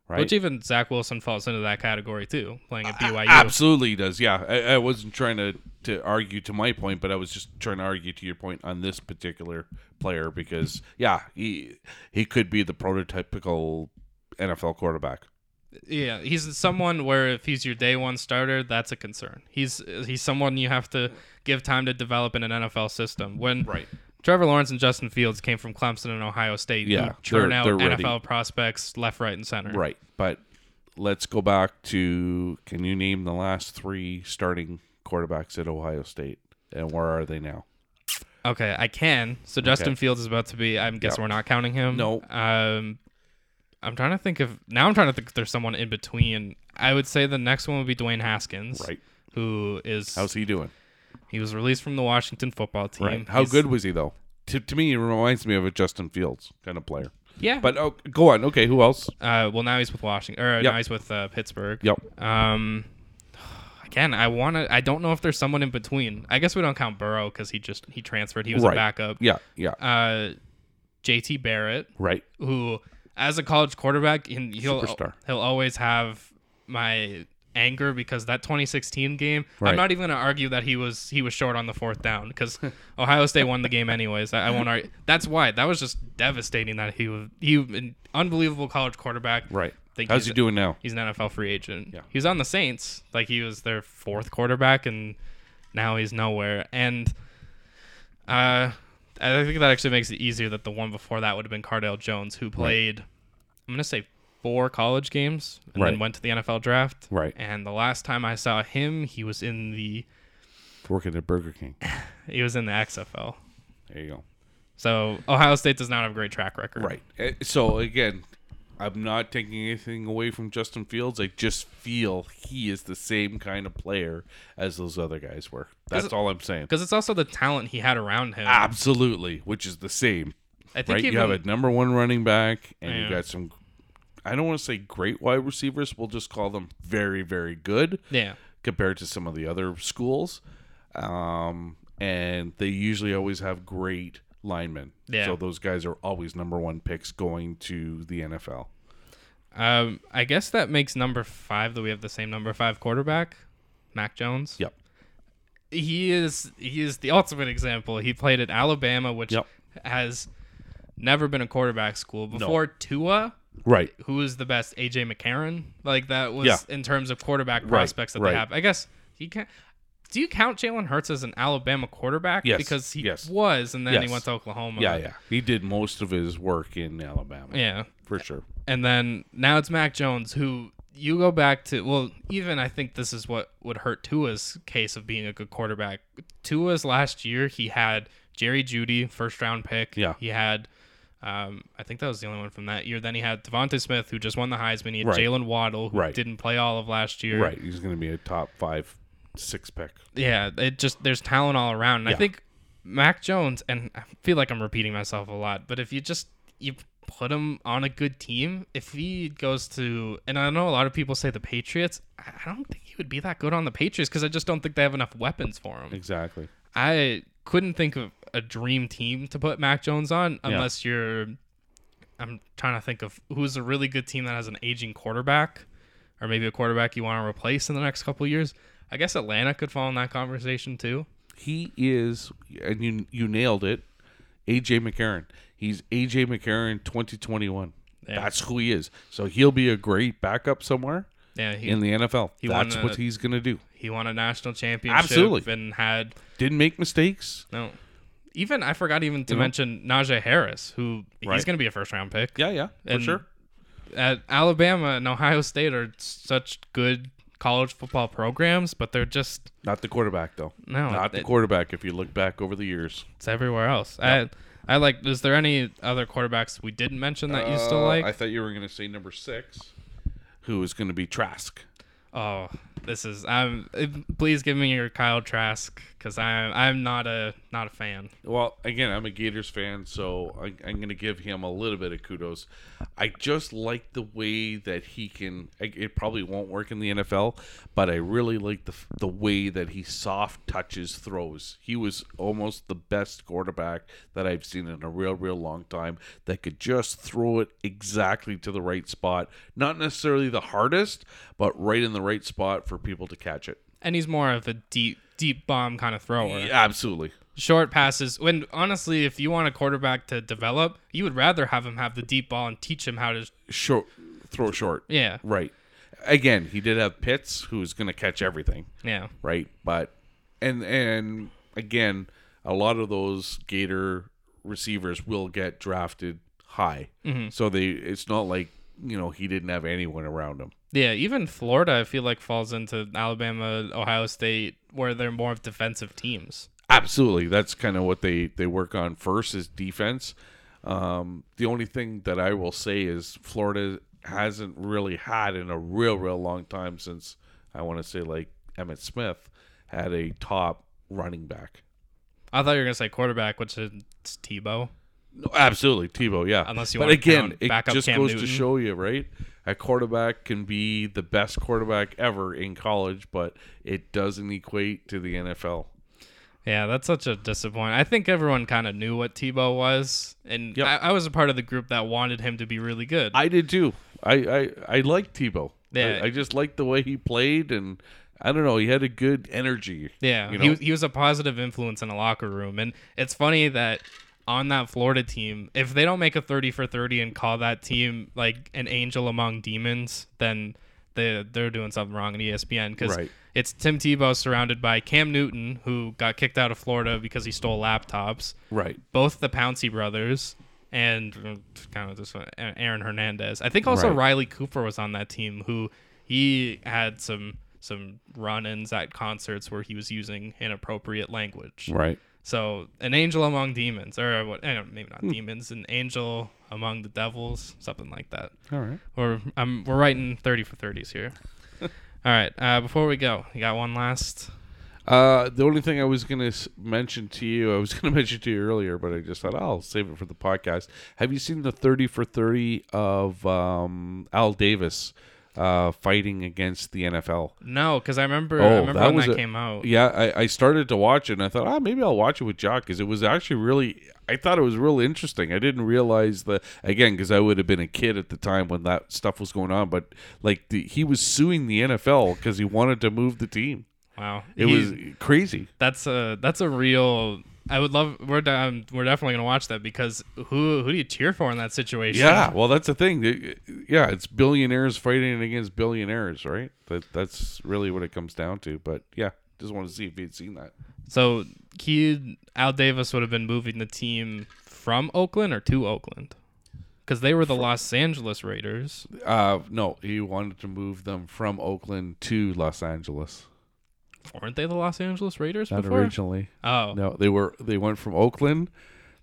Right? Which even Zach Wilson falls into that category too, playing at BYU. Absolutely does. Yeah, I, I wasn't trying to to argue to my point, but I was just trying to argue to your point on this particular player because yeah, he he could be the prototypical NFL quarterback. Yeah, he's someone where if he's your day one starter, that's a concern. He's he's someone you have to give time to develop in an NFL system. When Right. Trevor Lawrence and Justin Fields came from Clemson and Ohio State, Yeah, churn they're- out they're ready. NFL prospects left, right, and center. Right. But let's go back to can you name the last three starting quarterbacks at Ohio State and where are they now? Okay, I can. So Justin Fields is about to be. I guess Yep. we're not counting him. No. Um, I'm trying to think of now. I'm trying to think if there's someone in between. I would say the next one would be Dwayne Haskins, Right. Who is How's he doing? He was released from the Washington football team. Right. How He's- good was he though? To, to me, he reminds me of a Justin Fields kind of player. Yeah, But oh, go on. Okay, who else? uh, well now he's with Washington, or Yep. now he's with uh, Pittsburgh. Yep. Um, again, I want to. I don't know if there's someone in between. I guess we don't count Burrow because he just he transferred. He was Right. a backup. Yeah. Yeah. Uh, J.T. Barrett, Right. who as a college quarterback, he- he'll Superstar. he'll always have my anger because that 2016 game. Right. I'm not even going to argue that he was he was short on the fourth down because Ohio State won the game anyways. I, I won't argue. That's why that was just devastating that he was he an unbelievable college quarterback. Right. How's he doing now? He's an NFL free agent. Yeah. He was on the Saints. Like he was their fourth quarterback, and now he's nowhere. And uh, I think that actually makes it easier that the one before that would have been Cardale Jones, who played, I'm gonna say four college games and Right. then went to the NFL draft. Right. And the last time I saw him, he was in the Working at Burger King. he was in the XFL. There you go. So Ohio State does not have a great track record. Right. Uh, So again, I'm not taking anything away from Justin Fields. I just feel he is the same kind of player as those other guys were. That's all I'm saying. Because it's also the talent he had around him. Absolutely, which is the same. I think Right? even, You have a number one running back, and you got some. I don't want to say great wide receivers. We'll just call them very, very good yeah. compared to some of the other schools. Um, and they usually always have great linemen. Yeah. So those guys are always number one picks going to the NFL. Um, I guess that makes number five that we have the same number five quarterback, Mac Jones. Yep. He is he is the ultimate example. He played at Alabama, which Yep. has never been a quarterback school before Tua. Right. who is the best? AJ McCarron. Like that was Yeah. in terms of quarterback Right, prospects that right. they have. I guess you can. Do you count Jalen Hurts as an Alabama quarterback? Yes, Because he yes. was, and then he went to Oklahoma. Yeah, yeah. He did most of his work in Alabama. Yeah. For sure. And then now it's Mac Jones, who you go back to. Well, even I think this is what would hurt Tua's case of being a good quarterback. Tua's last year, he had Jerry Jeudy, first round pick. Yeah. He had, um, I think that was the only one from that year. Then he had DeVonta Smith, who just won the Heisman. He had Right. Jaylen Waddle, who Right. didn't play all of last year. Right. He's going to be a top five, six pick. Yeah, it just there's talent all around. And I think Mac Jones, and I feel like I'm repeating myself a lot, but if you just you put him on a good team, if he goes to, and I know a lot of people say the Patriots, I I don't think he would be that good on the Patriots because I just don't think they have enough weapons for him. Exactly. I couldn't think of a dream team to put Mac Jones on Yeah. unless you're. I'm trying to think of who's a really good team that has an aging quarterback, or maybe a quarterback you want to replace in the next couple years. I guess Atlanta could fall in that conversation too. He is, and you you nailed it, AJ McCarron. He's AJ McCarron 2021. Yeah. That's who he is. So he'll be a great backup somewhere Yeah, he, in the NFL. That's a- what he's going to do. He won a national championship Absolutely. and had Didn't make mistakes. no. Even I forgot even to You know? mention Najee Harris, who he's going to be a first round pick. Yeah, yeah, for And sure. At Alabama and Ohio State are such good college football programs, but they're just Not the quarterback though. no, Not the it- quarterback. If you look back over the years, it's everywhere else. I I like. Is there any other quarterbacks we didn't mention that you still Uh, like? I thought you were going to say number six, who is going to be Trask. oh, this is. Um, I'm. Please give me your Kyle Trask because I'm. I'm not a not a fan. Well, again, I'm a Gators fan, so I, I'm going to give him a little bit of kudos. I just like the way that he can. It probably won't work in the NFL, but I really like the the way that he soft touches throws. He was almost the best quarterback that I've seen in a real, real long time. That could just throw it exactly to the right spot, not necessarily the hardest, but right in the right spot for people to catch it. And he's more of a deep deep bomb kind of thrower. Yeah, absolutely. short passes. When honestly, if you want a quarterback to develop, you would rather have him have the deep ball and teach him how to. Short, throw short. Yeah, Right. Again, he did have Pitts, who's going to catch everything, yeah, right? But and and again, a lot of those Gator receivers will get drafted high, Mm-hmm. so they it's not like you know he didn't have anyone around him. yeah. Even Florida, I feel like falls into Alabama, Ohio State, where they're more of defensive teams. Absolutely, that's kind of what they they work on first is defense. Um, the only thing that I will say is Florida hasn't really had in a real real long time since I want to say like Emmitt Smith had a top running back. I thought you were gonna say quarterback, which is Tebow. No, absolutely, Tebow. Yeah, Unless you but again, it just Cam goes Newton. to show you, right? A quarterback can be the best quarterback ever in college, but it doesn't equate to the NFL. Yeah, that's such a disappointment. I think everyone kind of knew what Tebow was, and Yep. I, I was a part of the group that wanted him to be really good. I did too. I I, I like Tebow. Yeah. I, I just liked the way he played, and I don't know. He had a good energy. Yeah, you he, know? was- he was a positive influence in a locker room, and it's funny that on that Florida team, if they don't make a 30 for 30 and call that team like an angel among demons, then they they're doing something wrong in ESPN because Right. it's Tim Tebow surrounded by Cam Newton, who got kicked out of Florida because he stole laptops, Right. both the Pouncey brothers, and kind of this one, Aaron Hernandez. I think also Right. Riley Cooper was on that team, who he had some some run-ins at concerts where he was using inappropriate language. Right. So an angel among demons, or what? Maybe Hmm. not demons, an angel among the devils, something like that. All right. Or I'm we're writing thirty for thirties here. All right. Uh, before we go, you got one last. Uh, the only thing I was going to s- mention to you, I was going to mention to you earlier, but I just thought I'll save it for the podcast. Have you seen the 30 for 30 of um, Al Davis uh, fighting against the NFL? No, because I remember. I Oh, remember that when was that a- came out. Yeah, I, I started to watch it and I thought, ah, maybe I'll watch it with Jock because it was actually really, I thought it was really interesting. I didn't realize the, again, because I would have been a kid at the time when that stuff was going on, but like the, he was suing the NFL because he wanted to move the team. Wow. It He- was crazy. That's a that's a real. I would love. We're down. We're definitely gonna watch that because who who do you cheer for in that situation? Yeah, well, that's the thing. Yeah, it's billionaires fighting against billionaires, right? That that's really what it comes down to. But yeah, just want to see if you'd seen that. So he Al Davis would have been moving the team from Oakland or to Oakland, because they were the Los Angeles Raiders. Uh, no, he wanted to move them from Oakland to Los Angeles. Weren't they the Los Angeles Raiders Not before? originally. Oh, No, they were. They went from Oakland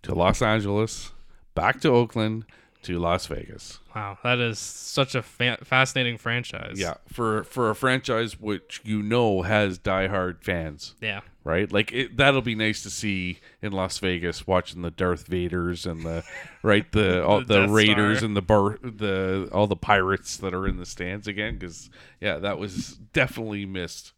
to Los Angeles, back to Oakland to Las Vegas. wow, that is such a fa- fascinating franchise. Yeah, for for a franchise which you know has diehard fans. yeah. right? Like it, that'll be nice to see in Las Vegas, watching the Darth Vaders and the right the all The the, Raiders Star. and the bar the all the pirates that are in the stands again. Because yeah, that was definitely missed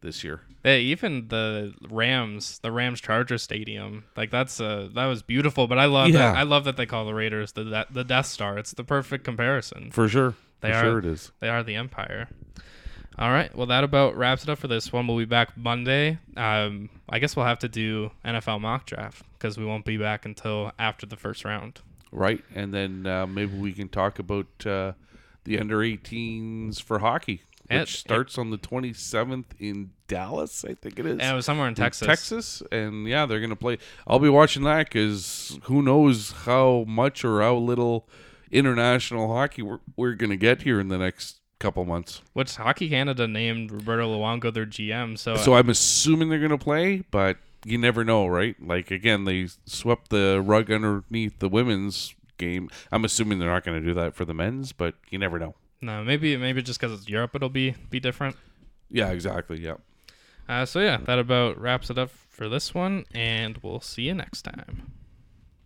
this year. Hey, even the Rams, the Rams Charger Stadium, like that's uh that was beautiful. But I love Yeah. that. I love that they call the Raiders the the- the Death Star. It's the perfect comparison. For sure, They for are- sure it is. They are the Empire. All right. Well, that about wraps it up for this one. We'll be back Monday. Um, I guess we'll have to do NFL mock draft because we won't be back until after the first round. Right, and then uh, maybe we can talk about uh, the under 18s for hockey, which It- starts on the 27th in Dallas, I think it is. And it was somewhere in in Texas. Texas, and yeah, they're gonna play. I'll be watching that because who knows how much or how little international hockey we're, we're gonna get here in the next couple months. Which Hockey Canada named Roberto Luongo their GM. So, So I'm assuming they're gonna play, but you never know, right? Like again, they swept the rug underneath the women's game. I'm assuming they're not gonna do that for the men's, but you never know. No, maybe maybe just because it's Europe, it'll be be different. Yeah, exactly. Yeah. Uh, so yeah, that about wraps it up for this one, and we'll see you next time.